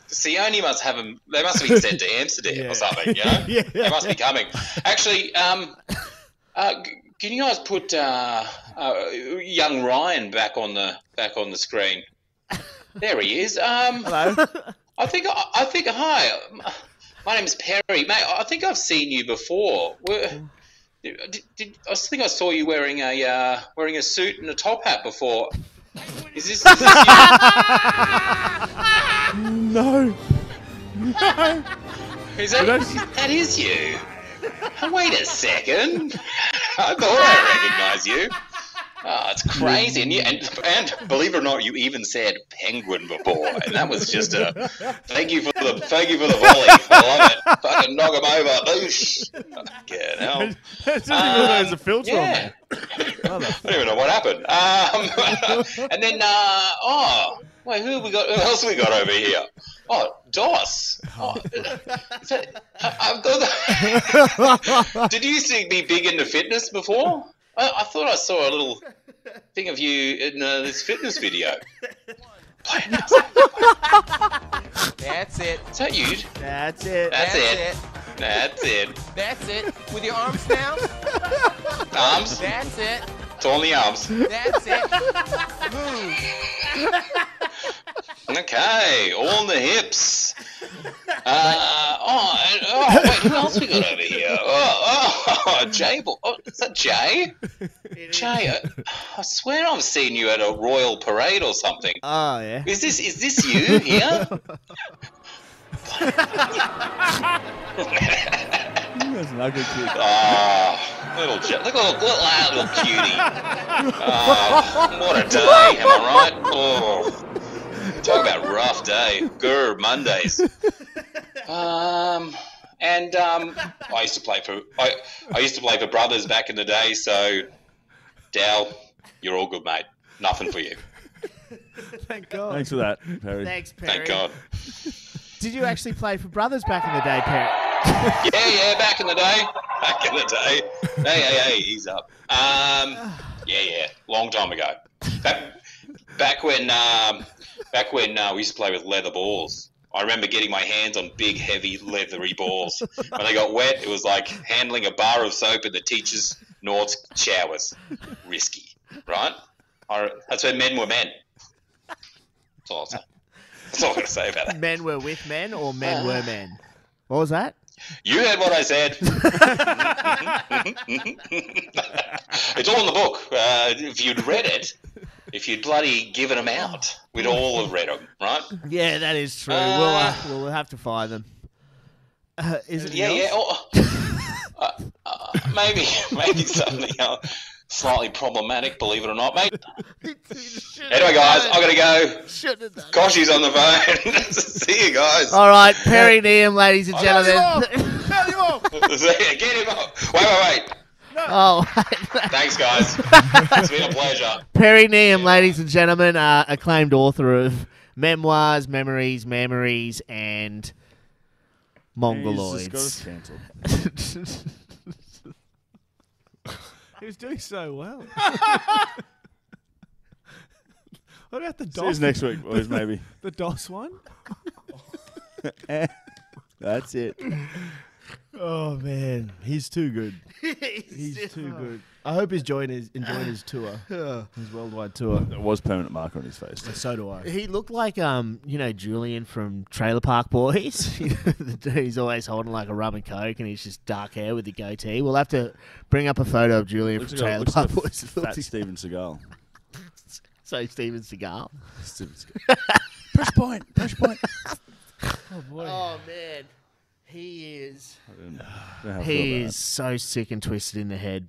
Sione must have them. They must have been sent to Amsterdam Yeah. or something. You know, Yeah. they must be coming. Actually, um, uh, can you guys put uh, uh, young Ryan back on the back on the screen? There he is. Um, Hello. I think I, I think hi. My name's Perry, mate. I think I've seen you before. Were, did, did, I think I saw you wearing a uh, wearing a suit and a top hat before. Is this, is this you? No. Is that, that is you. Wait a second. I thought I recognized you. Oh, it's crazy. And, you, and, and believe it or not, you even said penguin before. And that was just a thank you for the thank you for the volley. I love it. Fucking knock him over. Boosh. Get hell. It doesn't even know there's a filter on Yeah. there. I don't even know what happened. Um, and then, uh, oh, wait, who have we got? Who else have we got over here? Oh, Doss. Oh, that, I, I've got. The, did you to be big into fitness before? I, I thought I saw a little thing of you in uh, this fitness video. Play it now. That's it. Is that you? That's it. That's, That's it. it. That's it. That's it. With your arms down. Arms. That's it. It's on the arms. That's it. Move. Okay, all the hips. Uh, oh, and- oh, wait, who else we got over here? Oh, oh Jay. Bo- Oh, is that Jay? Jay, I, I swear I've seen you at a royal parade or something. Oh yeah. Is this is this you here? That's an ugly kid. Oh, little Jay, look at little, little, little cutie. Oh, what a day, am I right? Oh, talk about rough day. Grr, Mondays. Um, and um, I used to play for I, I used to play for Brothers back in the day. So, Dow, You're all good, mate. Nothing for you. Thank God. Thanks for that, Perry. Thanks, Perry. Thank God. Did you actually play for Brothers back in the day, Perry? Yeah, yeah, back in the day. Back in the day. Hey, hey, hey, he's up. Um, yeah, yeah, long time ago. Back, back when, um, back when uh, we used to play with leather balls. I remember getting my hands on big, heavy, leathery balls. When they got wet, it was like handling a bar of soap in the teacher's Nord's showers. Risky, right? I, that's when men were men. That's all. That's all I'm going to say about that. Men were with men or men were men? What was that? You heard what I said. it's all in the book. Uh, if you'd read it, if you'd bloody given them out, we'd all have read them, right? Yeah, that is true. we'll, uh, we'll have to find them. Uh, is it Yeah, yeah. Oh, uh, uh, maybe, maybe something else. Slightly problematic, believe it or not, mate. Anyway, guys, I gotta go. Shouldn't have done. Koshi's on the phone. See you guys. All right, Perry Neagham, ladies and I'll gentlemen. Get him up. Wait, wait, wait. oh, Thanks, guys. It's been a pleasure. Perry Neagham, ladies and gentlemen, uh, acclaimed author of memoirs, memories, memories, and He's just Mongoloids. got us cancelled. He was doing so well. what about the See you DOS? next week, boys, maybe. The DOS one? That's it. Oh man, he's too good. He's too good. I hope he's enjoying his enjoying his tour, his worldwide tour. There was permanent marker on his face. So do I. He looked like um, you know, Julian from Trailer Park Boys. You know, the dude who's always holding like a rum and coke, and he's just dark hair with the goatee. We'll have to bring up a photo of Julian Looks from like, a- Trailer looks Park like a Boys. It fat Steven Seagal. so Steven Seagal. Steven Seagal. Push point. Push point. oh, boy. Oh man, he is. I don't know how I feel He about is so sick and twisted in the head.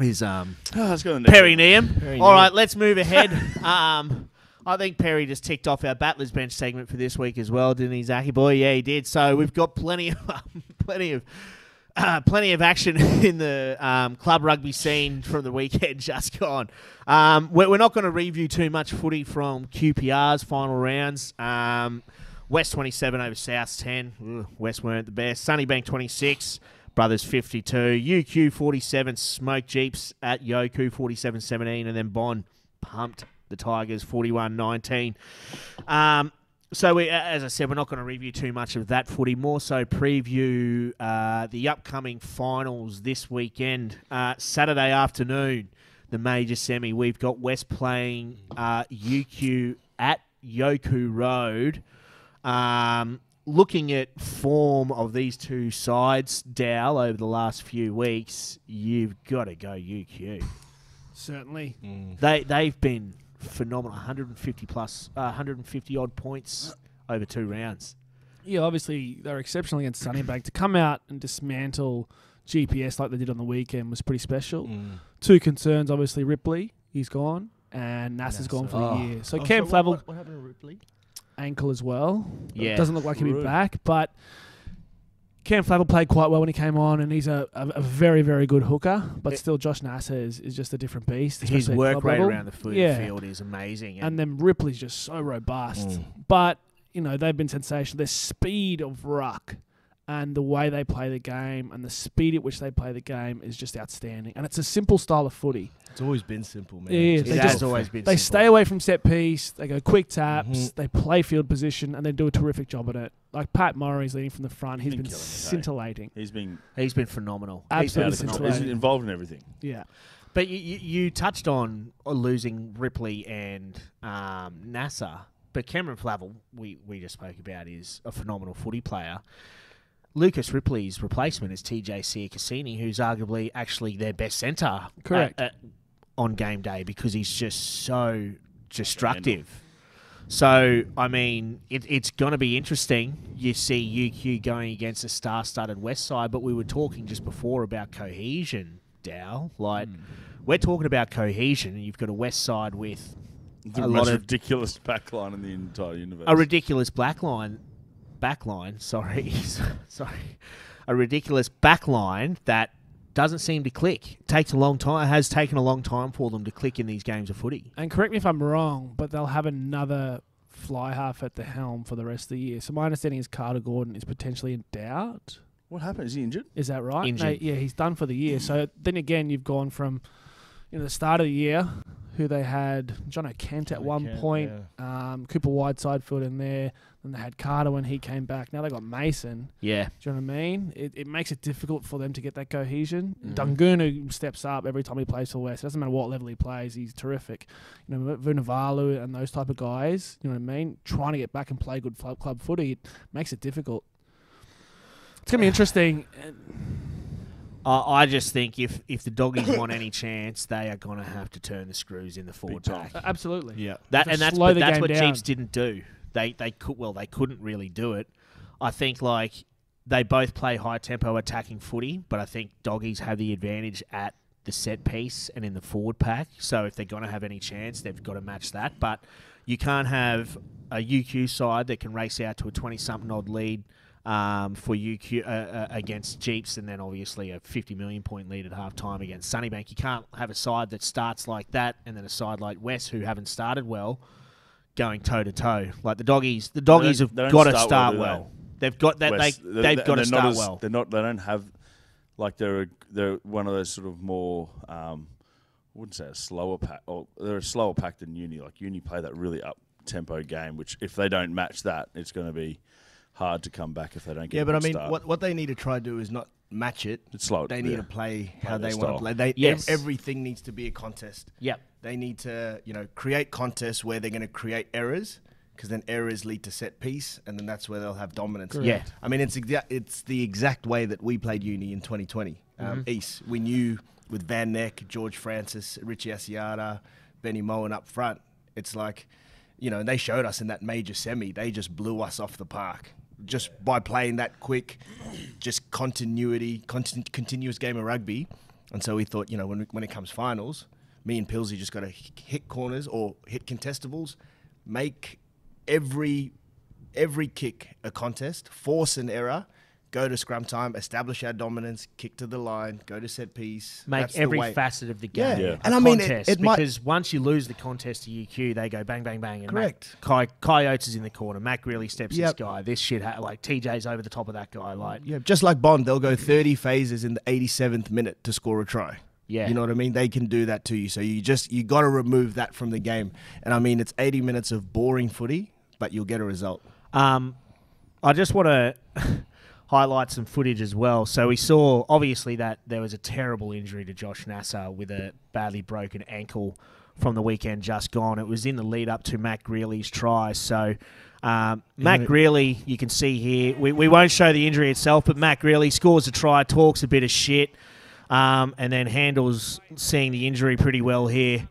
He's um that. Oh, let's go to the next Perry one. Neagham. Perry All Neagham. right, let's move ahead. um, I think Perry just ticked off our Battlers bench segment for this week as well, didn't he, Zachy boy? Yeah, he did. So we've got plenty of plenty of uh, plenty of action in the um, club rugby scene from the weekend just gone. Um, we're, we're not going to review too much footy from QPR's final rounds. Um, West 27 over South 10. Ugh, West weren't the best. Sunnybank 26. Brothers 52. UQ 47. Smoke Jeeps at Yoku 47 17. And then Bond pumped the Tigers 41 19. Um, so, we, as I said, we're not going to review too much of that footy. More so, preview uh, the upcoming finals this weekend. Uh, Saturday afternoon, the major semi. We've got West playing uh, UQ at Yoku Road. Um, looking at form of these two sides, Dow, over the last few weeks, you've got to go UQ. Certainly. Mm. They they've been phenomenal. 150 plus, uh, 150 odd points over two rounds. Yeah, obviously they're exceptional against Sunnybank. To come out and dismantle GPS like they did on the weekend was pretty special. Mm. Two concerns, obviously Ripley, he's gone, and Nasser's gone uh, for Oh. the year. So oh, Cam Flavel What, happened to Ripley? Ankle as well. Yeah. doesn't look like he'll be back, but Cam Flavel played quite well when he came on, and he's a, a, a very very good hooker. But It- still, Josh Nasser is, is just a different beast. His work rate level. around the foot Yeah. field is amazing. and then Ripley's just so robust. Mm. But you know they've been sensational. Their speed of ruck and the way they play the game and the speed at which they play the game is just outstanding. And it's a simple style of footy. It's always been simple, man. It is. it They has just- always been. They simple. stay away from set piece. They go quick taps. Mhm. They play field position, and they do a terrific job at it. Like Pat Murray's leading from the front. He's Been been killing it, scintillating. He's been He's been phenomenal. Absolutely He's he's involved in everything. Yeah. But you, you, you touched on losing Ripley and um, Nasser. But Cameron Flavel, we, we just spoke about, is a phenomenal footy player. Lucas Ripley's replacement is TJ Siakasini, who's arguably actually their best centre Correct. at- at- on game day because he's just so destructive. So, I mean, it, it's going to be interesting. You see UQ going against a star studded West Side, but we were talking just before about cohesion, Dow. Like, hmm. we're talking about cohesion, and you've got a West Side with The a most lot of ridiculous backline in the entire universe. a ridiculous backline, backline. Sorry, sorry, a ridiculous backline that doesn't seem to click. takes a long time. It has taken a long time for them to click in these games of footy. And correct me if I'm wrong, but they'll have another fly half at the helm for the rest of the year. So my understanding is Carter Gordon is potentially in doubt. What happened? Is he injured? Is that right? Injured. No, yeah, he's done for the year. So then again, you've gone from you know the start of the year, who they had John O'Kent at Johnny one Kent, point, um, Cooper Whiteside filled in there. Then they had Carter when he came back. Now they got Mason. Yeah. Do you know what I mean? It, it makes it difficult for them to get that cohesion. Mhm. Daugunu steps up every time he plays for West. It doesn't matter what level he plays, he's terrific. You know, Vunivalu and those type of guys, you know what I mean? Trying to get back and play good fl- club footy, it makes it difficult. It's going to be interesting. I I just think if, if the doggies want any chance, they are going to have to turn the screws in the forward time. pack. Absolutely. Yeah. That and that's but that's what down. Chiefs didn't do. They they could well they couldn't really do it. I think like they both play high tempo attacking footy, but I think doggies have the advantage at the set piece and in the forward pack. So if they're going to have any chance, they've got to match that. But you can't have a UQ side that can race out to a twenty something odd lead. Um, for UQ uh, uh, against Jeeps, and then obviously a 50 million point lead at half time against Sunnybank. You can't have a side that starts like that, and then a side like West, who haven't started well, going toe to toe. Like the doggies, the doggies have got to start start well, well. do They've got that. West, they they've got to start as- well. They're not. They don't have like they're a, they're one of those sort of more. Um, I wouldn't say a slower pack. Or they're a slower pack than Uni. Like Uni play that really up tempo game, which if they don't match that, it's going to be hard to come back if they don't get. Yeah, but I mean, start. what what they need to try to do is not match it. It's slow. They need yeah. to play how they want to play. They Yes. ev- everything needs to be a contest. Yep. They need to, you know, create contests where they're going to create errors, because then errors lead to set piece, and then that's where they'll have dominance. Yeah. I mean, it's exa- it's the exact way that we played uni in 2020. Um, Mm-hmm. East, we knew with Van Neck, George Francis, Richie Asiata, Benny Moen up front. It's like, you know, they showed us in that major semi. They just blew us off the park just by playing that quick, just continuity, contin- continuous game of rugby. And so we thought, you know, when we, when it comes finals, me and Pilsy just got to hit corners or hit contestables, make every every kick a contest, force an error, go to scrum time, establish our dominance, kick to the line, go to set piece. Make That's every facet of the game. Yeah. a And I mean, it- contest, it might- because once you lose the contest to UQ, they go bang, bang, bang. And Correct. Matt, Coy- Coyotes is in the corner. Mac Grealy steps Yep. this guy. This shit, ha- like TJ's over the top of that guy. Like, Yeah, just like Bond, they'll go 30 phases in the 87th minute to score a try. Yeah. You know what I mean? They can do that to you. So you just you got to remove that from the game. And I mean, it's 80 minutes of boring footy, but you'll get a result. Um, I just want to highlight some footage as well. So we saw obviously that there was a terrible injury to Josh Nasser with a badly broken ankle from the weekend just gone. It was in the lead up to Mac Grealy's try. So. Um, Mac Grealy, you can see here. We, we won't show the injury itself, but Mac Grealy scores a try, talks a bit of shit, um, and then handles seeing the injury pretty well here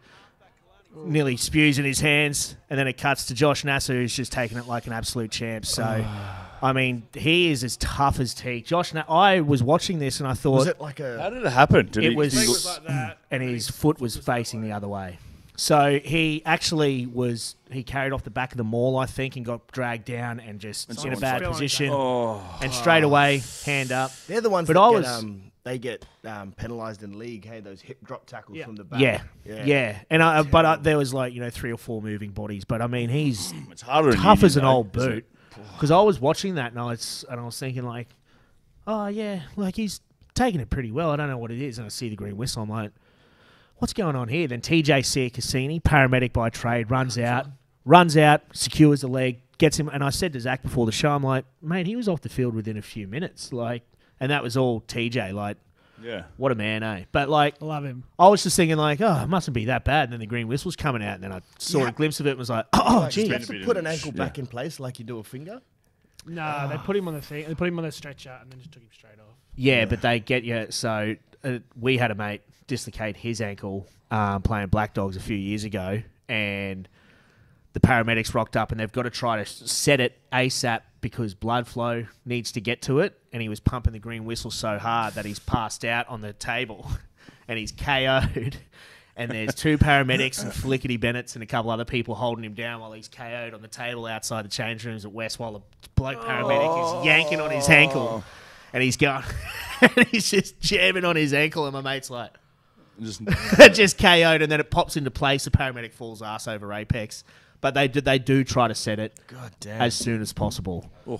nearly spews in his hands, and then it cuts to Josh Nasser, who's just taking it like an absolute champ. So, I mean, he is as tough as teak. Josh, Na- I was watching this and I thought Was it like How a did it happen? Did it he, was, and his foot was facing the other way. So he actually was he carried off the back of the mall, I think, and got dragged down and just in a bad fell like position. Oh, And straight away, hand up. They're the ones But that I get, was- um, they get um, penalised in league. Hey, those hip drop tackles Yeah. from the back. Yeah, yeah, And I, but I, there was like you know three or four moving bodies. But I mean, he's it's tough uni, as an old boot. Because I was watching that and I was and I was thinking like, oh yeah, like he's taking it pretty well. I don't know what it is, and I see the green whistle. I'm like, what's going on here? Then TJ Cassini, paramedic by trade, runs out, runs out, secures the leg, gets him. And I said to Zach before the show, I'm like, mate, he was off the field within a few minutes, like, and that was all TJ. Like, Yeah. what a man, eh? But like, I love him. I was just thinking like, oh, it mustn't be that bad. And then the green whistle's coming out, and then I saw Yeah. a glimpse of it and was like, oh, Like, gee. you have to put an ankle sh- back in place like you do a finger. No, they put him on the thing. They put him on the stretcher and then just took him straight off. Yeah, but they get you. So uh, we had a mate dislocate his ankle um, playing Black Dogs a few years ago, and the paramedics rocked up and they've got to try to set it ASAP because blood flow needs to get to it. And he was pumping the green whistle so hard that he's passed out on the table and he's KO'd. And there's two paramedics and Flickety Bennett's and a couple other people holding him down while he's KO'd on the table outside the change rooms at West while the bloke paramedic is oh. yanking on his ankle. and he's going, and he's just jamming on his ankle, and my mate's like, Just just KO'd, and then it pops into place. The paramedic falls ass over apex, but they do they do try to set it God damn. as soon as possible. oh,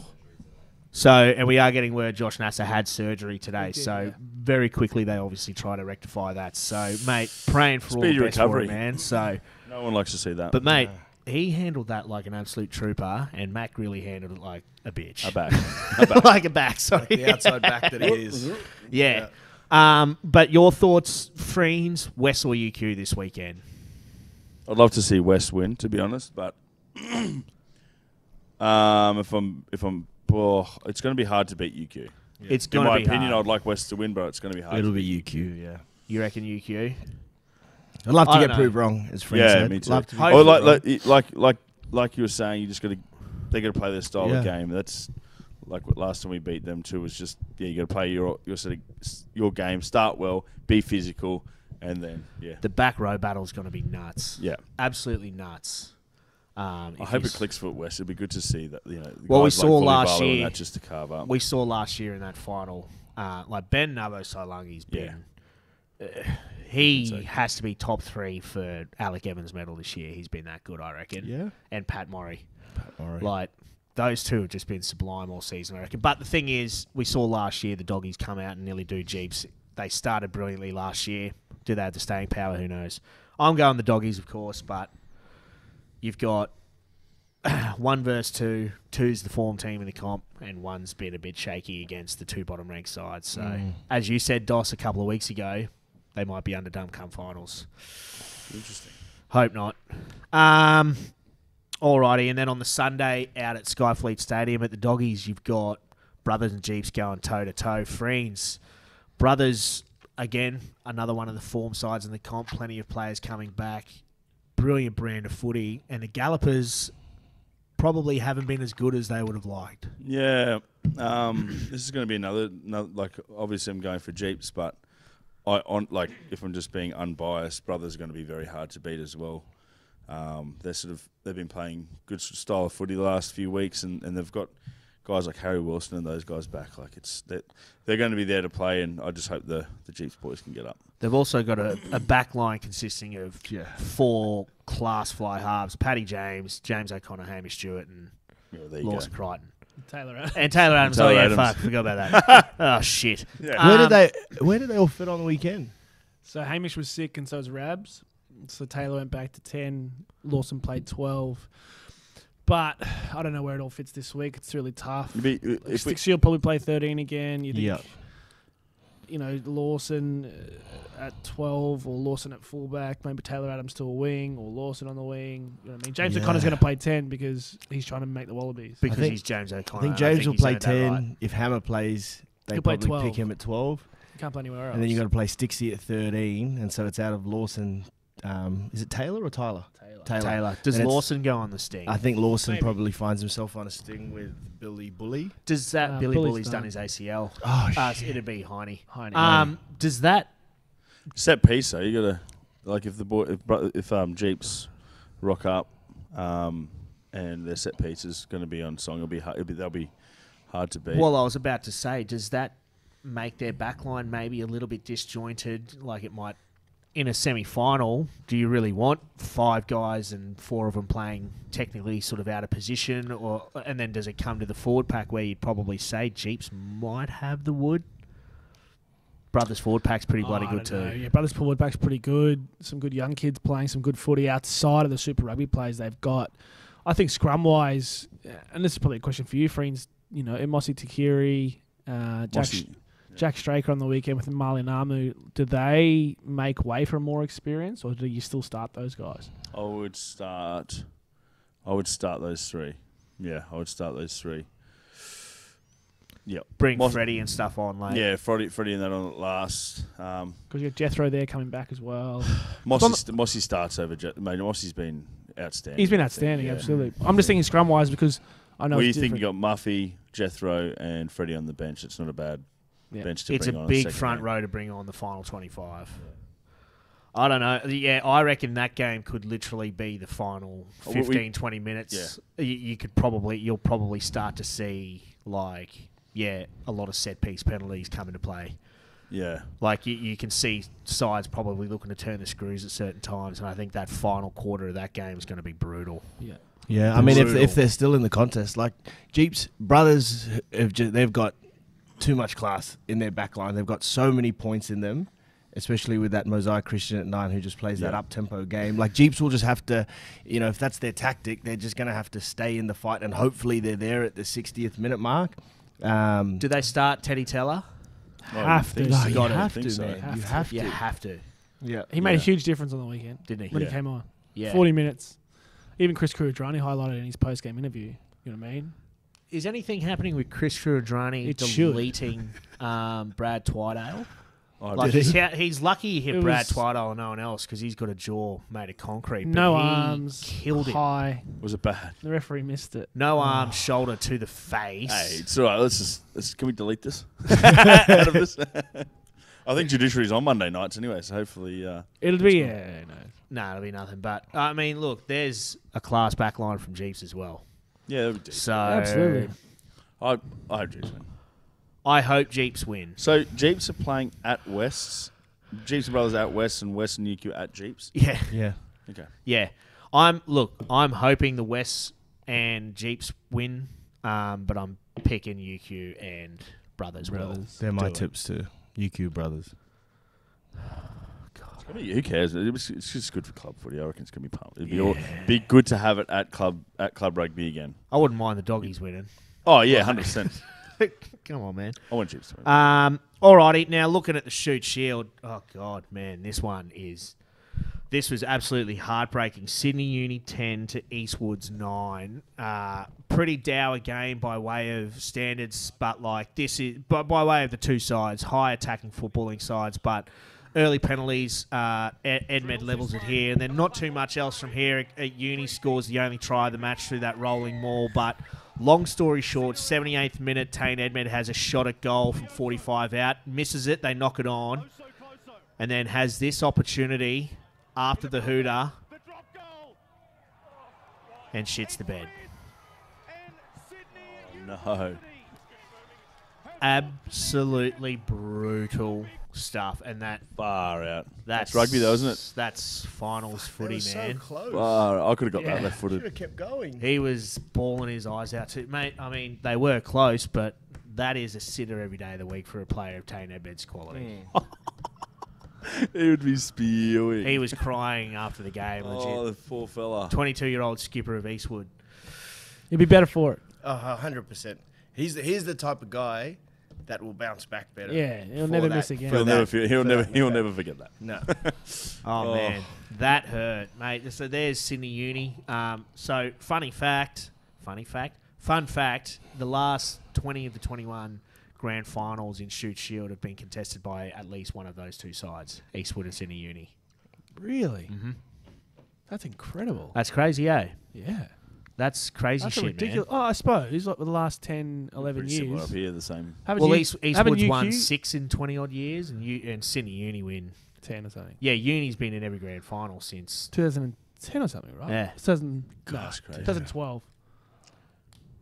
So, and we are getting word Josh Nasser had surgery today. did, so yeah. very quickly they obviously try to rectify that. So, mate, praying for all Speedy the best for recovery. him, man. So, no one likes to see that. but mate, he handled that like an absolute trooper, and Mac Grealy handled it like a bitch. a back. A back. like a back. Sorry. the outside back that he is. yeah. Um, but your thoughts, Freens, West or UQ this weekend? I'd love to see West win, to be honest, but um, if I'm if I'm, oh, it's going to be hard to beat UQ. It's In my be opinion, hard. I'd like West to win, but it's going to be hard. It'll to be UQ, yeah. You reckon UQ? I'd love to don't get know. proved wrong, as Frank yeah, said. me too. Love to be Or like, like like like like you were saying, you just got to they got to play their style of game. That's like what last time we beat them too was just yeah, you got to play your your sort of your game, start well, be physical, and then yeah, The back row battle is going to be nuts. yeah. Absolutely nuts. Um, I hope it clicks for West. It'd be good to see that you know. Well, we guys like saw last year- just to carve up. we saw last year in that final. Uh, like Ben Navo Solangi's Yeah. been. Uh, he has to be top three for Alec Evans medal this year. He's been that good, I reckon. Yeah. And Pat Murray. All right. Like those two have just been sublime all season, I reckon. But the thing is, we saw last year the doggies come out and nearly do jeeps. They started brilliantly last year. Do they have the staying power? Who knows? I'm going the doggies, of course, but you've got one versus two. Two's the form team in the comp, and one's been a bit shaky against the two bottom ranked sides. So, as you said, Dos, a couple of weeks ago, they might be underdone come finals. Interesting. Hope not. Um, alrighty, and then on the Sunday out at Skyfleet Stadium at the Doggies, you've got Brothers and Jeeps going toe to toe. Friends, Brothers again, another one of the form sides in the comp. Plenty of players coming back. Brilliant brand of footy, and the Gallopers probably haven't been as good as they would have liked. Yeah, um, this is going to be another, another. Like, obviously, I'm going for Jeeps, but I on like if I'm just being unbiased, Brothers are going to be very hard to beat as well. Um, they're sort of they've been playing good style of footy the last few weeks, and, and they've got guys like Harry Wilson and those guys back. Like it's they're, they're going to be there to play, and I just hope the the Jeeps boys can get up. They've also got a, a back line consisting of Yeah. four class fly halves: Paddy James, James O'Connor, Hamish Stewart, and Yeah, Lawson go. Creighton. Taylor Adams. And Taylor Adams. Taylor oh yeah, Adams. fuck, forgot about that. oh shit. Yeah. Where Um, did they? Where did they all fit on the weekend? So Hamish was sick, and so was Rabs. So Taylor went back to ten. Lawson played twelve. But I don't know where it all fits this week. It's really tough. You'd be- if we, Stick probably play thirteen again. You think, Yeah. you know, Lawson uh, at twelve or Lawson at fullback, maybe Taylor Adams to a wing or Lawson on the wing. You know what I mean? James Yeah. O'Connor's going to play ten because he's trying to make the Wallabies. Because think- he's James O'Connor. I O'Connor. think and James will play ten. right. If Hammer plays, they He'll play probably 12. pick him at twelve, You can't play anywhere else. and then you've got to play Stixie at thirteen, and so it's out of Lawson. Um, is it Taylor or Tyler? Taylor. Taylor. Taylor. Does And Lawson go on the sting? I think Lawson Maybe. probably finds himself on a sting with Billy Bully. does that Uh, Billy Bully's Bully's done done. his ACL? Oh, Uh, it'd be Heine. Heine. Um, does that set piece though, you got to like if the boy if, bro- if um, Jeeps rock up, um, and their set piece is going to be on song, it'll be, hard, it'll be they'll be hard to beat. Well, I was about to say, does that make their backline maybe a little bit disjointed? Like it might in a semi-final. Do you really want five guys and four of them playing technically sort of out of position, or and then does it come to the forward pack where you'd probably say Jeeps might have the wood? Brothers forward pack's pretty bloody Oh, good don't know. too. Yeah, Brothers forward pack's pretty good. Some good young kids playing some good footy outside of the Super Rugby players they've got. I think scrum wise, and this is probably a question for you, friends. You know, Emosi Takiri, uh, Jack, Mossy- Jack Straker on the weekend with Marlon Amu. Do they make way for more experience, or do you still start those guys? I would start. I would start those three. Yeah, I would start those three. Yep. Bring Moss- Freddie and stuff on late. Yeah, Freddie, Freddie, and that on at last. Um, Because you got Jethro there coming back as well. Mossy, Mossy starts over. Je- mate, Mossy's been outstanding. He's been I think, outstanding, yeah. absolutely. I'm just thinking scrum wise because I know Well, you it's think you different. got Muffy, Jethro, and Freddie on the bench. It's not a bad Yeah. bench to it's a on. big second front game. row to bring on the final 25. I don't know. Yeah, I reckon that game could literally be the final Oh, we- 15, 20 minutes. You, you could probably, you'll probably start to see like yeah, a lot of set piece penalties come into play. Yeah. Like you, you can see sides probably looking to turn the screws at certain times, and I think that final quarter of that game is going to be brutal. Yeah. Yeah, I mean, if, if they're still in the contest, like Jeeps brothers, have ju- they've got too much class in their back line. They've got so many points in them, especially with that Mosaic Christian at nine who just plays that up tempo game. Like Jeeps will just have to, you know, if that's their tactic, they're just going to have to stay in the fight, and hopefully they're there at the 60th minute mark. Um, Do they start Teddy Teller? Have to. no, No, you gotta have to, so. man. Have you have to. You have to. Yeah. He made a huge difference on the weekend Didn't he? when Yeah. he came on. Yeah. 40 minutes. Even Chris Kuadrani highlighted in his post game interview. You know what I mean? Is anything happening with Chris Kudrani It deleting um, Brad Twidale? Oh, Like he's, he? ha- he's lucky he hit It Brad was- Twidale and no one else because he's got a jaw made of concrete. but No he arms. killed him. High. was it bad? The referee missed it. No arms, shoulder to the face. Hey, it's all right. Let's just let's, can we delete this out of this? I think judiciary's on Monday nights anyway, so hopefully. Uh, It'll be, yeah, no. No, it'll be nothing. But I mean, look, there's a class back line from Jeeps as well. Yeah, that'd be decent. So Absolutely. I I hope Jeeps win. I hope Jeeps win. So Jeeps are playing at Wests. Jeeps and Brothers at West and West and UQ at Jeeps. Yeah, Yeah. Okay. yeah. I'm look. I'm hoping the West and Jeeps win, um, but I'm picking UQ and Brothers. Well. They're my Do it. tips too. UQ brothers. I mean, who cares? It was, it's just good for club footy. I reckon it's gonna be pumped. It'd be all, be good to have it at club at club rugby again. I wouldn't mind the doggies winning. Oh yeah, hundred percent. Come on, man. I want win. Um, alrighty, now looking at the Shute Shield. Oh god, man, this one is. This was absolutely heartbreaking. Sydney Uni ten to Eastwood's nine. Uh, pretty dour game by way of standards, but like this is by, by way of the two sides, high attacking footballing sides, but early penalties. Uh, Ed- Edmed levels it here, and then not too much else from here. At Uni scores the only try of the match through that rolling maul, but. Long story short, 78th minute, Tane Edmed has a shot at goal from 45 out, misses it, they knock it on, and then has this opportunity after the hooter and shits the bed. no. Absolutely brutal stuff, and that Far out. that's That's rugby though, isn't it? That's finals footy, man. close. Far. I could have got Yeah. that left footed. have kept going. He was bawling his eyes out too, mate. I mean, they were close, but that is a sitter every day of the week for a player of Tane Edmed's quality. Hmm. He would be spewing. He was crying after the game. oh, Legit. the poor fella. 22 year old skipper of Eastwood. He'd be better for it. Oh, 100%. He's the, he's the type of guy that will bounce back better. Yeah, he'll never that- miss again. He'll that- never. Feel, he'll never. that He'll mistake. never forget that. No. Oh, Oh. man, that hurt, mate. So there's Sydney Uni. Um, so funny fact, funny fact, fun fact: the last 20 of the 21 grand finals in Shute Shield have been contested by at least one of those two sides, Eastwood and Sydney Uni. Really? That's incredible. That's crazy, eh? yeah. That's crazy That's a shit, ridiculous. man. Oh, I suppose he's like the last 10, 11 Pretty similar years. up here. The same. Haven't Well, you- East, haven't Eastwood's won UQ? six in 20 odd years, and U, and Sydney Uni win. 10 or something. Yeah, Uni's been in every grand final since 2010 or something, right? Yeah. 2000, no, Gosh, crazy. 2012.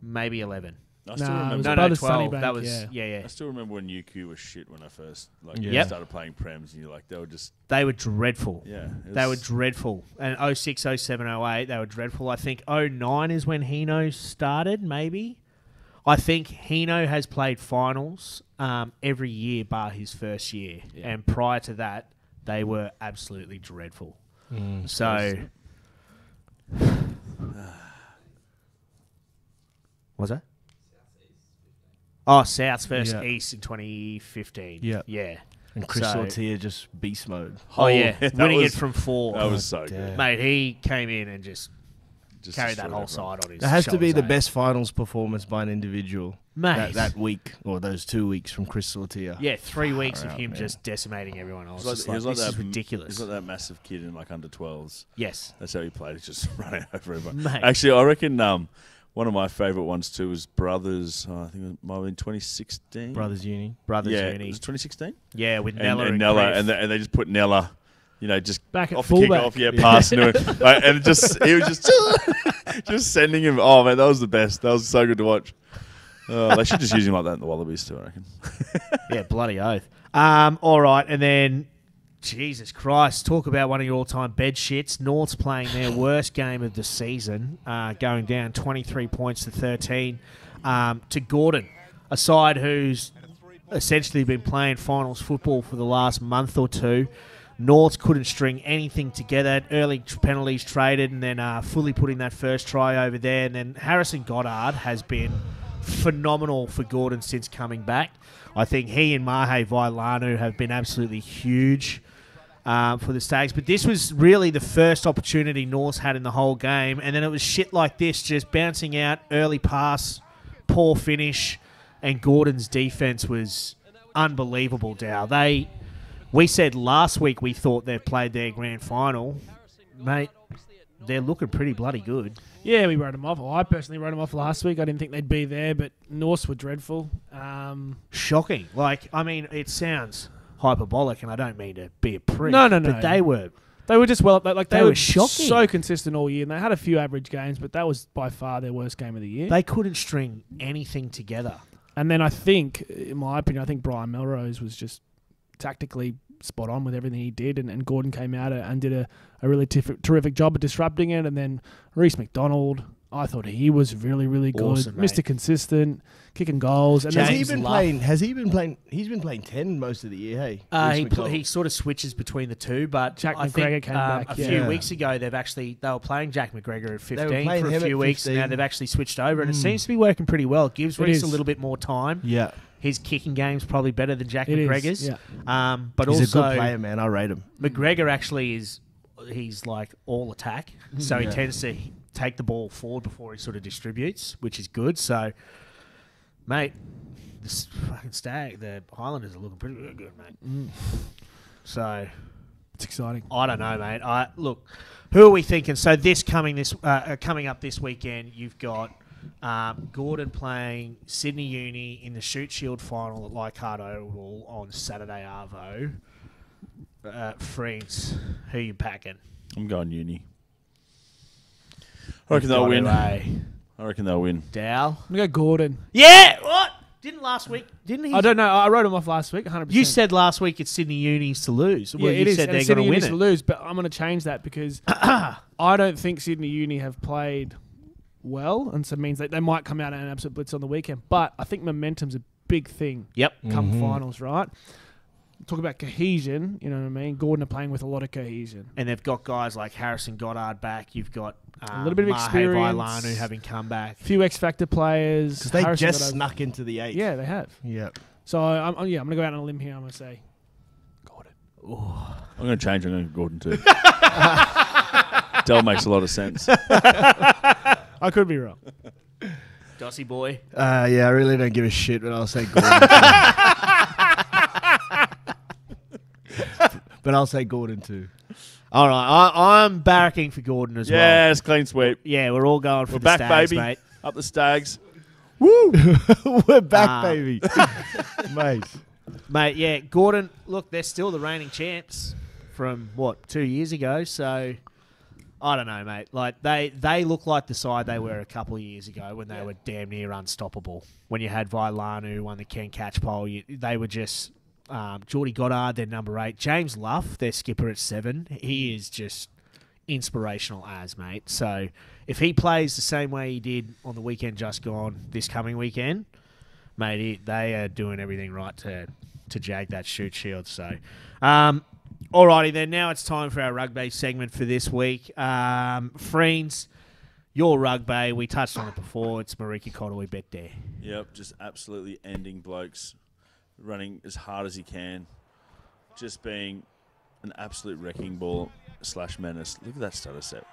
maybe 11. I still Nah, it remember. was No, no, the 12. Sunnybank, that was yeah. yeah, yeah. I still remember when UQ was shit when I first like Yeah. Yep. started playing prems, and you're like, they were just They were dreadful. yeah. it They were was- dreadful. And 06, 07, 08, they were dreadful. I think 09 is when Hino started, maybe. I think Hino has played finals um, every year bar his first year. And prior to that, they were absolutely dreadful. so. Was that? Oh, South's first Yeah. East in 2015. Yeah. Yeah. And Chris So- Ortier just beast mode. Oh, yeah. that Winning was- it from four. That was so good. Mate, he came in and just Just carried that destroyed whole everyone. side on his It has to be shoulders, the eh? best finals performance by an individual Mate. that, that week or those two weeks from Chris Ortier. Yeah, three weeks of out, him man. just decimating everyone else. He was It's like, like, he was like this that, is ridiculous. He's like that massive kid in like under 12s. yes. That's how he played. He's just running over everyone. Mate. Actually, I reckon um, one of my favourite ones too was Brothers. Oh, I think it might have been 2016. Brothers Uni. Brothers yeah, Uni. was it 2016? Yeah, with And, Nella and and, Nella, and, they, and they just put Nella, you know, just Back off the kick off, yeah, passing to it, like, and it just he was just just sending him. Oh man, that was the best. That was so good to watch. Oh, they should just use him like that in the Wallabies too. I reckon. yeah, bloody oath. Um, all right, and then Jesus Christ, talk about one of your all-time bed shits. North's playing their worst game of the season, uh, going down 23 points to 13 um, to Gordon, a side who's essentially been playing finals football for the last month or two. Norths couldn't string anything together. Early penalties traded, and then uh, fully putting that first try over there. And then Harrison Goddard has been phenomenal for Gordon since coming back. I think he and Mahe Vailanu have been absolutely huge um, for the Stags. But this was really the first opportunity Norths had in the whole game, and then it was shit like this, just bouncing out, early pass, poor finish, and Gordon's defense was unbelievable. Dow they, we said last week we thought they played their grand final, mate. They're looking pretty bloody good. Yeah, we wrote them off. Well, I personally wrote them off last week. I didn't think they'd be there, but Norse were dreadful. Um, Shocking. Like, I mean, it sounds hyperbolic, and I don't mean to be a prick. No, no, no. But they were they were just well, like they, They were, were shocking. so consistent all year, and they had a few average games, but that was by far their worst game of the year. they couldn't string anything together. And then I think, in my opinion, I think Brian Melrose was just tactically spot on with everything he did, and, and Gordon came out and did a, a really tif- terrific job of disrupting it. And then Reese McDonald, I thought he was really, really good, Awesome, Mr. mate. Consistent, kicking goals. And Has he been Luff. playing? Has he been playing? He's been playing ten most of the year. Hey, Uh, he, pl- he sort of switches between the two, but Jack I McGregor think, came um, back, a yeah. few Yeah. weeks ago they've actually they were playing Jack McGregor at 15 for a him at few weeks. and Now they've actually switched over, and it Mm. seems to be working pretty well. It gives It Reese is. a little bit more time. yeah, His kicking game's probably better than Jack It is, McGregor's. yeah. Um, but he's also a good player, man. I rate him. McGregor actually is he's like all attack, so he tends to take the ball forward before he sort of distributes, which is good. So, mate, this fucking stag, the Highlanders are looking pretty good, mate. So it's exciting. I don't know, mate. I look. Who are we thinking? So this coming this uh, uh, coming up this weekend, you've got um, Gordon playing Sydney Uni in the Shute Shield final at Leichhardt Oval on Saturday Arvo. Uh, Friends, who you packing? I'm going uni. I reckon they'll win. I reckon they'll win. Dow. I'm going to go Gordon. Yeah. What? Didn't last week? Didn't he? I don't know. I wrote him off last week, 100%. You said last week it's Sydney Unis to lose. Yeah, well, you it is. said they're Sydney going to Uni's win to lose, but I'm going to change that because I don't think Sydney Uni have played well, and so it means that they might come out at an absolute blitz on the weekend. But I think momentum's a big thing Yep. come Mhm. finals, right? Talk about cohesion, you know what I mean? Gordon are playing with a lot of cohesion. And they've got guys like Harrison Goddard back. You've got um, little bit of Mahe experience. Vailanu having come back. A few X Factor players. Because they Harrison just Goddard- snuck into the eight. Yeah, they have. Yep. So I'm, I'm- yeah, I'm going to go out on a limb here. I'm going to say Gordon. I'm going to change. I'm going to Gordon too. Dell makes a lot of sense. I could be wrong. Dossie boy. Uh, yeah, I really don't give a shit, but I'll say Gordon. But I'll say Gordon too. All right, I, I'm barracking for Gordon as well. yes, clean sweep. Yeah, we're all going for We're the back, Stags, baby. mate. Up the Stags. Woo! We're back, Ah. baby, mate. Mate, yeah, Gordon. Look, they're still the reigning champs from what two years ago. So I don't know, mate. Like they they look like the side they were a couple of years ago when they were damn near unstoppable. When you had Vailanu who won the Ken Catchpole, you, they were just um, Geordie Goddard, their number eight. James Luff, their skipper at seven. He is just inspirational as mate. So if he plays the same way he did on the weekend just gone this coming weekend, mate, he, they are doing everything right to to jag that Shute Shield. So, um, alrighty then. Now it's time for our rugby segment for this week. Um, friends, your rugby. We touched on it before. It's Marika Cottle. We bet there. Yep, just absolutely ending blokes, running as hard as he can, just being an absolute wrecking ball slash menace. Look at that stutter set.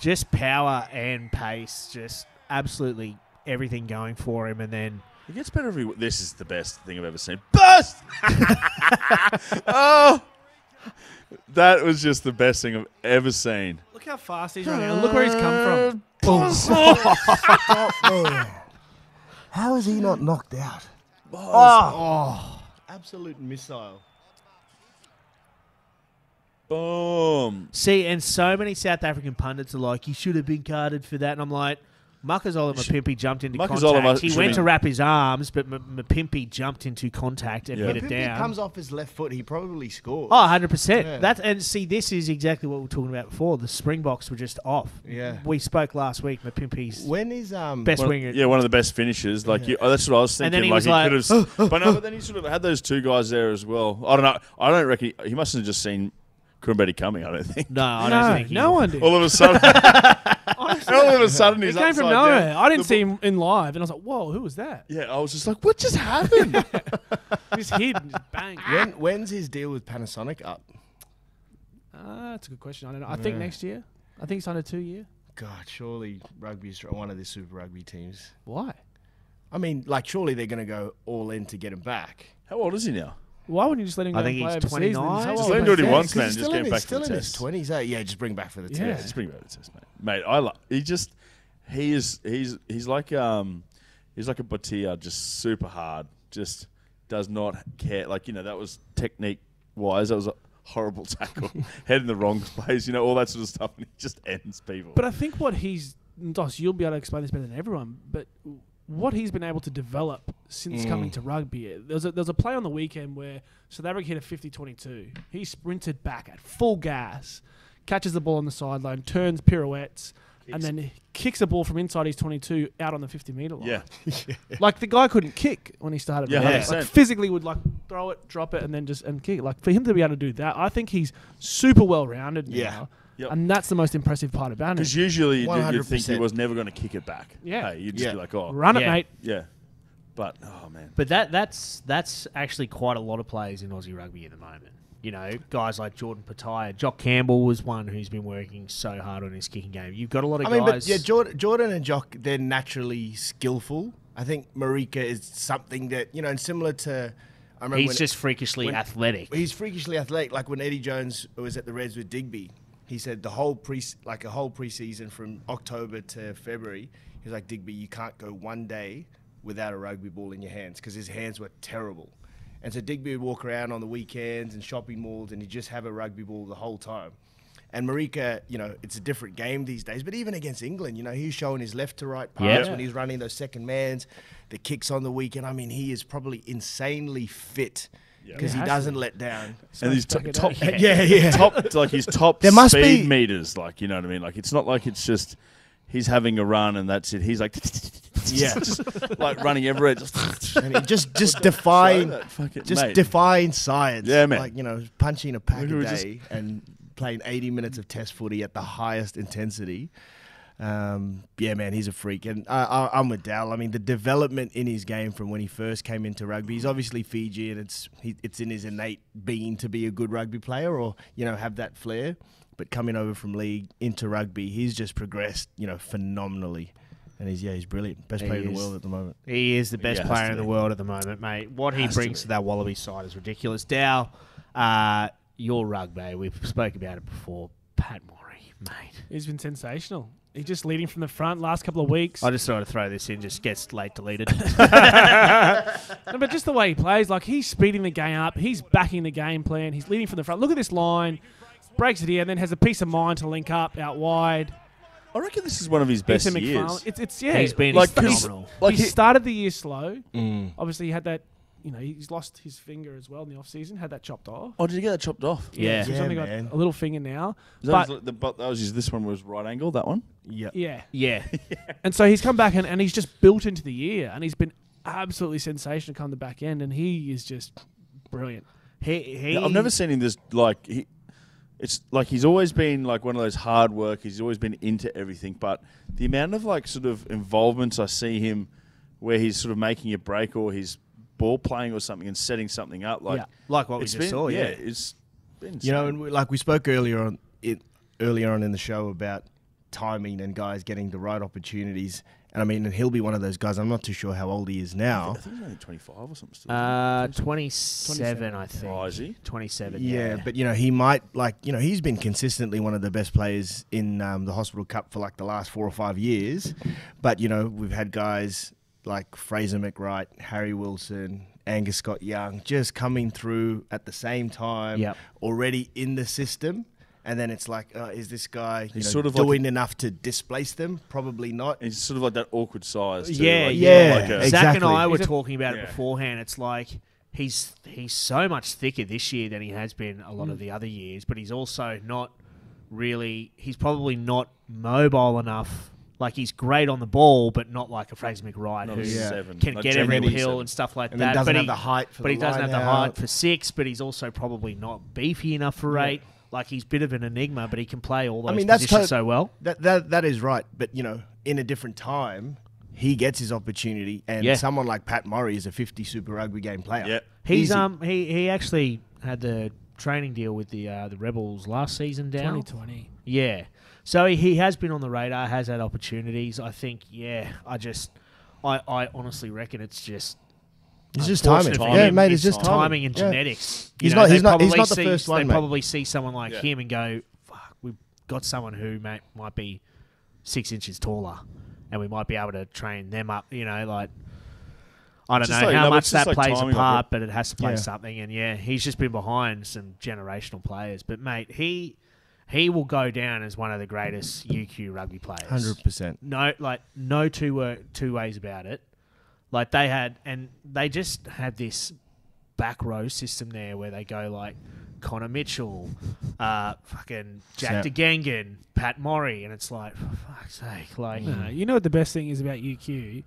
Just power and pace. Just absolutely everything going for him. And then It gets better every. This is the best thing I've ever seen. Burst! oh, that was just the best thing I've ever seen. Look how fast he's running. and look where he's come from. Uh, how is he not knocked out? Oh. oh, absolute missile. Boom. See, and so many South African pundits are like, "You should have been carded for that," and I'm like, Makazole Mapimpi jumped into Makazole contact. He went be- to wrap his arms, but M- Mapimpi jumped into contact and Yeah. hit it down. he comes off his left foot, he probably scores. Oh, 100%. Yeah. That and see this is exactly what we were talking about before. The Springboks were just off. Yeah. We spoke last week Mapimpi's When is um best One- winger. yeah, one of the best finishes. Like, you, oh, that's what I was And thinking. then he like, was he like, could have, but no, but then he sort of had those two guys there as well. I don't know. I don't reckon he must have just seen Kumbedi coming. I don't think. No, I no, don't think he no one did. All of a sudden, all of a sudden, He he's came from nowhere. down. I didn't The see him in live, and I was like, "Whoa, who was that?" Yeah, I was just like, what just happened? Just hid, and just bang. when when's his deal with Panasonic up? Ah, that's a good question. I don't know. I think next year. I think he's under two year. God, surely rugby's one of the Super Rugby teams. Why? I mean, like, surely they're going to go all in to get him back. How old is he now? Why wouldn't you just let him go I think and play he's overseas? and 29. just- Just let him do what he wants, man. he's Just still get him back for still the in his test. twenties. Eh? Yeah, just bring back for the Yeah. test. Just bring him back to the test, mate. Mate, I like. He just, he is, he's, he's like, um, he's like a Batia, just super hard. Just does not care. Like you know, that was technique wise. That was a horrible tackle, head in the wrong place. You know, all that sort of stuff, and he just ends people. But I think what he's Dos, you'll be able to explain this better than everyone. But what he's been able to develop since coming to rugby, there was a, there was a play on the weekend where South Africa hit a 50-22. He sprinted back at full gas, catches the ball on the sideline, turns pirouettes, and then kicks the ball from inside his 22 out on the 50 meter line. yeah, Like the guy couldn't kick when he started. Yeah, running. 100%. Like physically would like throw it, drop it, and then just and kick. Like for him to be able to do that, I think he's super well rounded Yeah. now. Yep. And that's the most impressive part about it. because usually you'd, you'd think he 100%. was never going to kick it back. Yeah. hey, you'd just Yeah. be like, oh, Run it, Yeah. mate. yeah. But oh man, But that that's that's actually quite a lot of players in Aussie rugby at the moment. You know, guys like Jordan Petaia, Jock Campbell was one who's been working so hard on his kicking game. You've got a lot of I mean, guys. but yeah, Jordan, Jordan and Jock, they're naturally skillful. I think Marika is something that you know, and similar to. I remember he's when- just freakishly when- athletic. He's freakishly athletic. Like when Eddie Jones was at the Reds with Digby, he said the whole pre like a whole preseason from October to February. He was like Digby, you can't go one day without a rugby ball in your hands because his hands were terrible. And so Digby would walk around on the weekends and shopping malls, and he'd just have a rugby ball the whole time. And Marika, you know, it's a different game these days. But even against England, you know, he's showing his left to right pass Yeah. when he's running those second mans, the kicks on the weekend. I mean, he is probably insanely fit because Yeah, he doesn't be. let down. and these back top, it top up. Yeah, yeah. top like his top There must speed be- meters, like you know what I mean. Like it's not like it's just he's having a run and that's it. He's like Yeah. just like running everywhere. Just And he just just defying that fucking- just mate. defying science. Yeah, man. Like you know, punching a pack We a were day and playing 80 minutes of test footy at the highest intensity. Um, yeah, man, he's a freak, and I, I, I'm with Dal. I mean, the development in his game from when he first came into rugby, he's obviously Fiji, and it's he, it's in his innate being to be a good rugby player, or you know, have that flair. But coming over from league into rugby, he's just progressed, you know, phenomenally, and he's yeah, he's brilliant, best He player in the world at the moment. He is the best has player to in the world at the moment, mate. What he Has to brings to, that Wallaby side is ridiculous. Dow, uh, your rugby, we've spoke about it before. Pat Murray, mate. He's been sensational. He's just leading from the front last couple of weeks. I just thought to throw this in, just gets late deleted. No, but just the way he plays, like he's speeding the game up, he's backing the game plan, he's leading from the front. Look at this line, breaks it here, and then has a piece of mind to link up out wide. I reckon this is one of his best years. It's, it's yeah. He's been Like, sta- he's- phenomenal. like he he- started the year slow. Mm. Obviously, he had that. You know, he's lost his finger as well in the off season. Had that chopped off. Oh, did you get that chopped off? Yeah. so he's Yeah, only man. got a little finger now. Is that But was the, but that was his, this one was right angle. That one. Yeah. yeah, yeah. and so he's come back and, and he's just built into the year, and he's been absolutely sensational come the back end, and he is just brilliant. He, he, Yeah, I've never seen him this like he. It's like he's always been like one of those hard workers. He's always been into everything, but the amount of like sort of involvements I see him, where he's sort of making a break or he's ball playing or something and setting something up, like Yeah. like what we just been, saw. Yeah, it's been You know, and we, like we spoke earlier on it earlier on in the show about timing and guys getting the right opportunities. And I mean, and he'll be one of those guys. I'm not too sure how old he is now. I think he's only twenty five or something. Still, uh, twenty-seven, I think. Oh, is he? Twenty-seven. Yeah, Yeah, but you know, he might like you know he's been consistently one of the best players in um, the Hospital Cup for like the last four or five years. But you know, we've had guys like Fraser McReight, Harry Wilson, Angus Scott Young just coming through at the same time, Yep. already in the system. And then it's like, uh, is this guy you know, sort of like doing enough to displace them? Probably not. He's sort of like that awkward size. Too, Yeah, like, yeah. Like a, Exactly. Zach and I were talking about it beforehand. It's like he's he's so much thicker this year than he has been a lot of the other years, but he's also not really. He's probably not mobile enough. Like he's great on the ball, but not like a Fraser McReight Not who a seven. can Like get every Lee hill seven. and stuff like And that. doesn't but have he, the height for but the he doesn't have the height for six. But he's also probably not beefy enough for eight. Like he's a bit of an enigma, but he can play all those I mean, that's positions tot- so well. That that that is right. But you know, in a different time, he gets his opportunity, and Yeah. someone like Pat Murray is a 50 Super Rugby game player. Yeah. He's Easy. um he he actually had the training deal with the uh, the Rebels last season down. 2020. Yeah. So he, he has been on the radar, has had opportunities. I think, yeah, I just, I, I honestly reckon it's just. It's just timing. Timing. Yeah, mate, it's just timing, timing. and Yeah. genetics. He's know, not- he's not- he's not the see- first one, They mate. probably see someone like Yeah. him and go, fuck, we've got someone who may, might be six inches taller and we might be able to train them up, you know, like. I don't Just know like- how no, much that like plays a part, but it has to play Yeah. something. And yeah, he's just been behind some generational players. But mate, he he will go down as one of the greatest UQ rugby players. 100%. No, like no two uh, two ways about it. Like they had, and they just had this back row system there where they go like Connor Mitchell, uh, fucking Jack Snap. DeGangan, Pat Murray, and it's like for fuck's sake, like No, no. You know what the best thing is about UQ?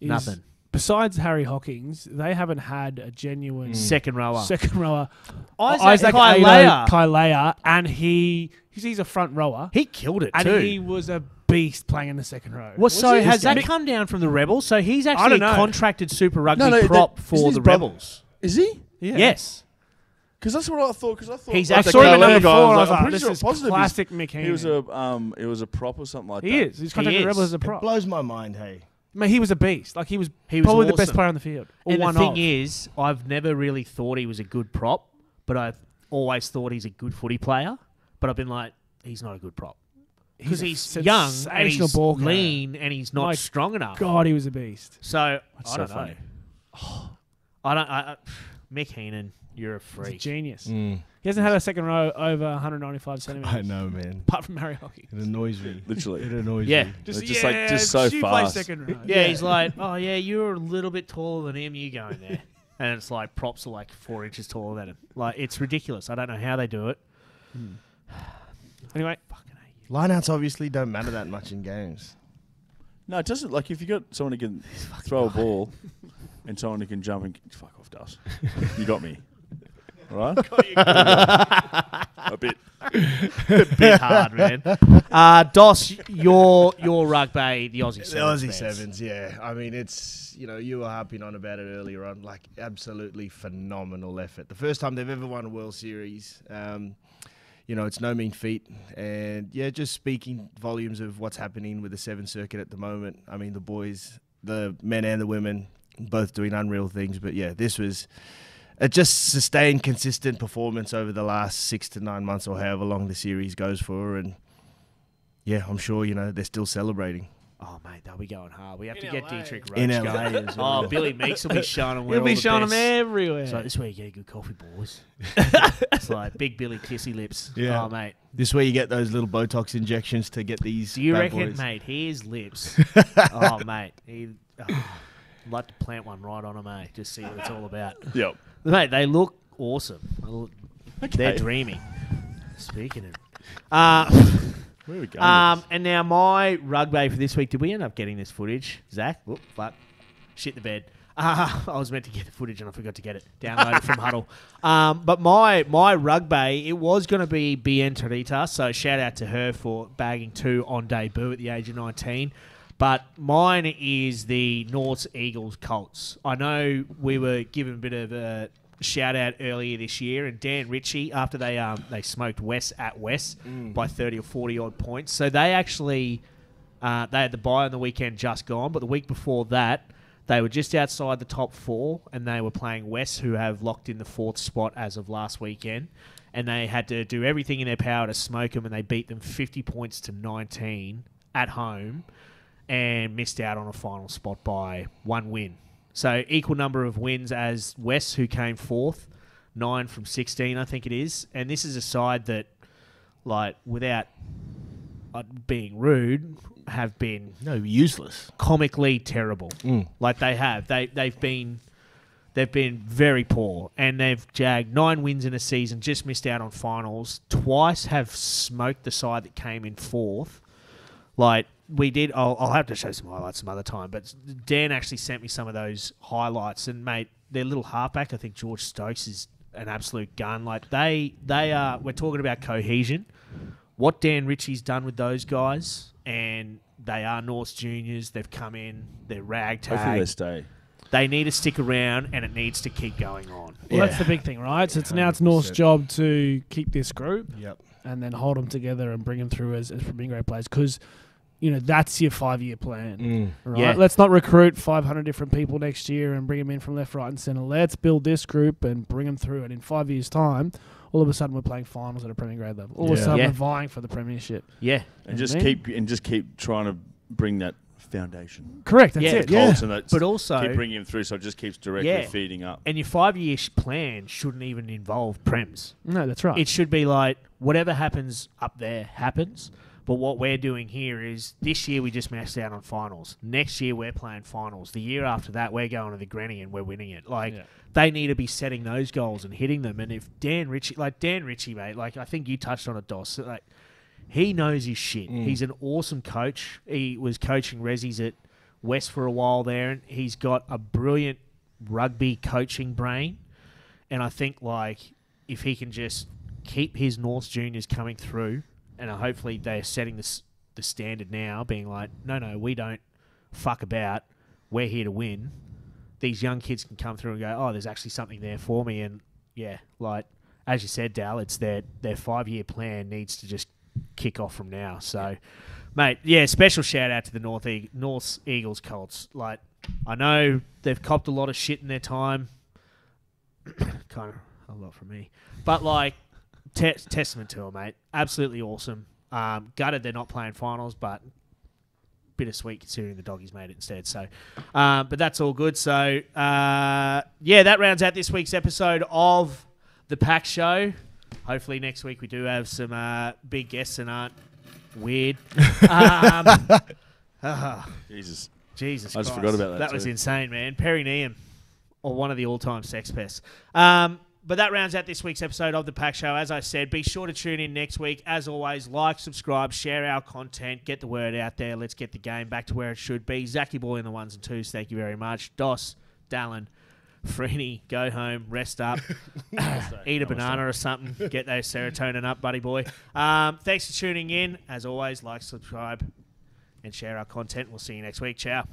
Is Nothing. Besides Harry Hawkins, they haven't had a genuine second rower. second rower. Isaac Isaac Kailea. Kailea, and he he's, he's a front rower, He killed it and too. he was a beast playing in the second row. well, so he? has that Mick- come down from the Rebels? So he's actually a know. contracted Super Rugby No, no, prop that- for his the brother- Rebels. Is he? Yeah. Yes. Because that's what I thought. Because I thought He's like, actually- saw him at number four. I I'm was like, pretty this sure is positive classic he's- Mick He was Heenan. a um, it was a prop or something like that. He that. is. He's contracted is. Rebels as a It prop. blows my mind, hey. Man, he was a beast. Like he was, He was probably the best player on the field. Or And one the thing of. is, I've never really thought he was a good prop, but I've always thought he's a good footy player. But I've been like, he's not a good prop because a he's, young and he's ball lean and he's not My strong enough. God, he was a beast. So That's I so don't funny. know. I don't. I, I, Mick Heenan, you're a He's a freak. genius. Mm. He hasn't had a second row over 195 centimeters. I know, man. Apart from Harry Hockey. It annoys me. Literally. It annoys Yeah. me. It's just like- just so you play fast. second row. Yeah, he's like, oh yeah, you're a little bit taller than him. You going there? And it's like props are like four inches taller than him. Like it's ridiculous. I don't know how they do it. Anyway, Lineouts obviously don't matter that much in games. No, it doesn't. Like if you got someone who can throw a ball and someone who can jump and fuck off, does you got me? All right. a bit. a bit hard, man. Uh, Dos, your your rugby, the Aussie The Sevens. Aussie fans. Sevens, yeah. I mean, it's, you know, you were harping on about it earlier on. Like, absolutely phenomenal effort. The first time they've ever won a World Series. Um, you know, it's no mean feat. And yeah, just speaking volumes of what's happening with the Seven Circuit at the moment. I mean, the boys, the men and the women, both doing unreal things. But yeah, this was a just sustained, consistent performance over the last six to nine months or however long the series goes for. And yeah, I'm sure, you know, they're still celebrating. Oh mate, they'll be going hard. We have In to get LA. Dietrich Roache In going. LA as well. Oh, Billy Meakes will be showing them. where he'll be the showing them everywhere. So this is where you get a good coffee, boys. it's like big Billy kissy lips. Yeah. Oh mate, This is where you get those little Botox injections to get these. do you bad reckon, boys. mate? His lips. oh mate, he. Oh, I'd like to plant one right on him, eh? Just see what it's all about. Yep. Mate, they look awesome. They're Okay. dreamy. Speaking of. Uh, Where are we going? Um, and now my rugby for this week. Did we end up getting this footage, Zach? Whoop, fuck, shit the bed. Uh, I was meant to get the footage and I forgot to get it. downloaded from Huddle. Um, but my my rugby, it was going to be Bienne Terita, so shout out to her for bagging two on debut at the age of 19. But mine is the North Eagles Colts. I know we were given a bit of a shout out earlier this year, and Dan Ritchie after they um, they smoked West at West by thirty or forty odd points. So they actually uh, they had the bye on the weekend just gone, but the week before that they were just outside the top four, and they were playing West, who have locked in the fourth spot as of last weekend. And they had to do everything in their power to smoke them, and they beat them fifty points to nineteen at home and missed out on a final spot by one win. So equal number of wins as West, who came fourth, nine from sixteen, I think it is. And this is a side that, like without uh, being rude, have been No, useless. comically terrible. Mm. Like they have. They they've been they've been very poor and they've jagged nine wins in a season, just missed out on finals. Twice have smoked the side that came in fourth. Like we did I'll, I'll have to show some highlights some other time, but Dan actually sent me some of those highlights and mate, their little halfback, I think George Stokes is an absolute gun. Like they they are we're talking about cohesion. What Dan Ritchie's done with those guys and they are Norse juniors. They've come in. They're ragtag Hopefully they stay. they need to stick around and it needs to keep going on. Well, that's the big thing, right? So it's now it's North's job to keep this group Yep. and then hold them together and bring them through as, as being great players because, you know, that's your five year plan. Mm. Right? Yeah. Let's not recruit 500 different people next year and bring them in from left, right, and centre. Let's build this group and bring them through. And in five years' time, all of a sudden we're playing finals at a Premier grade level. All of a sudden Yeah. we're vying for the Premiership. Yeah. And You just I mean? keep and just keep trying to bring that foundation. Correct. That's Yeah, it. The Yeah. culture that's But also, keep bringing him through, so it just keeps directly Yeah. feeding up. and your five year plan shouldn't even involve Prems. No, that's right. It should be like whatever happens up there happens. But what we're doing here is this year we just missed out on finals. Next year we're playing finals. The year after that we're going to the granny and we're winning it. Like Yeah. they need to be setting those goals and hitting them. And if Dan Ritchie, like Dan Ritchie, mate, like I think you touched on it, Doss. Like he knows his shit. Mm. He's an awesome coach. He was coaching Rezzies at West for a while there, and he's got a brilliant rugby coaching brain. And I think like if he can just keep his North juniors coming through, and uh, hopefully they're setting this the standard now, being like, no, no, we don't fuck about. We're here to win. These young kids can come through and go, oh, there's actually something there for me, and yeah, like as you said, Dal, it's their their five year plan needs to just kick off from now. So, mate, yeah, special shout out to the North e- North Eagles Colts. Like, I know they've copped a lot of shit in their time. kind of a lot from me, but like, te- testament to them, mate. Absolutely awesome. Um, gutted they're not playing finals, but bittersweet considering the doggies made it instead. So, um, but that's all good. So, uh, yeah, that rounds out this week's episode of the Pack Show. Hopefully, next week we do have some uh, big guests and aren't weird. um, ah, Jesus. Jesus, I just Christ. forgot about that That was insane, man. Perry Neagham, or one of the all-time sex pests. Um, but that rounds out this week's episode of the Pack Show. As I said, be sure to tune in next week. As always, like, subscribe, share our content, get the word out there. Let's get the game back to where it should be. Zachy Boy in the ones and twos. Thank you very much. Dos, Dallin, Freeney, go home, rest up, eat a banana or something, get those serotonin up, buddy boy. Um, thanks for tuning in. As always, like, subscribe, and share our content. We'll see you next week. Ciao.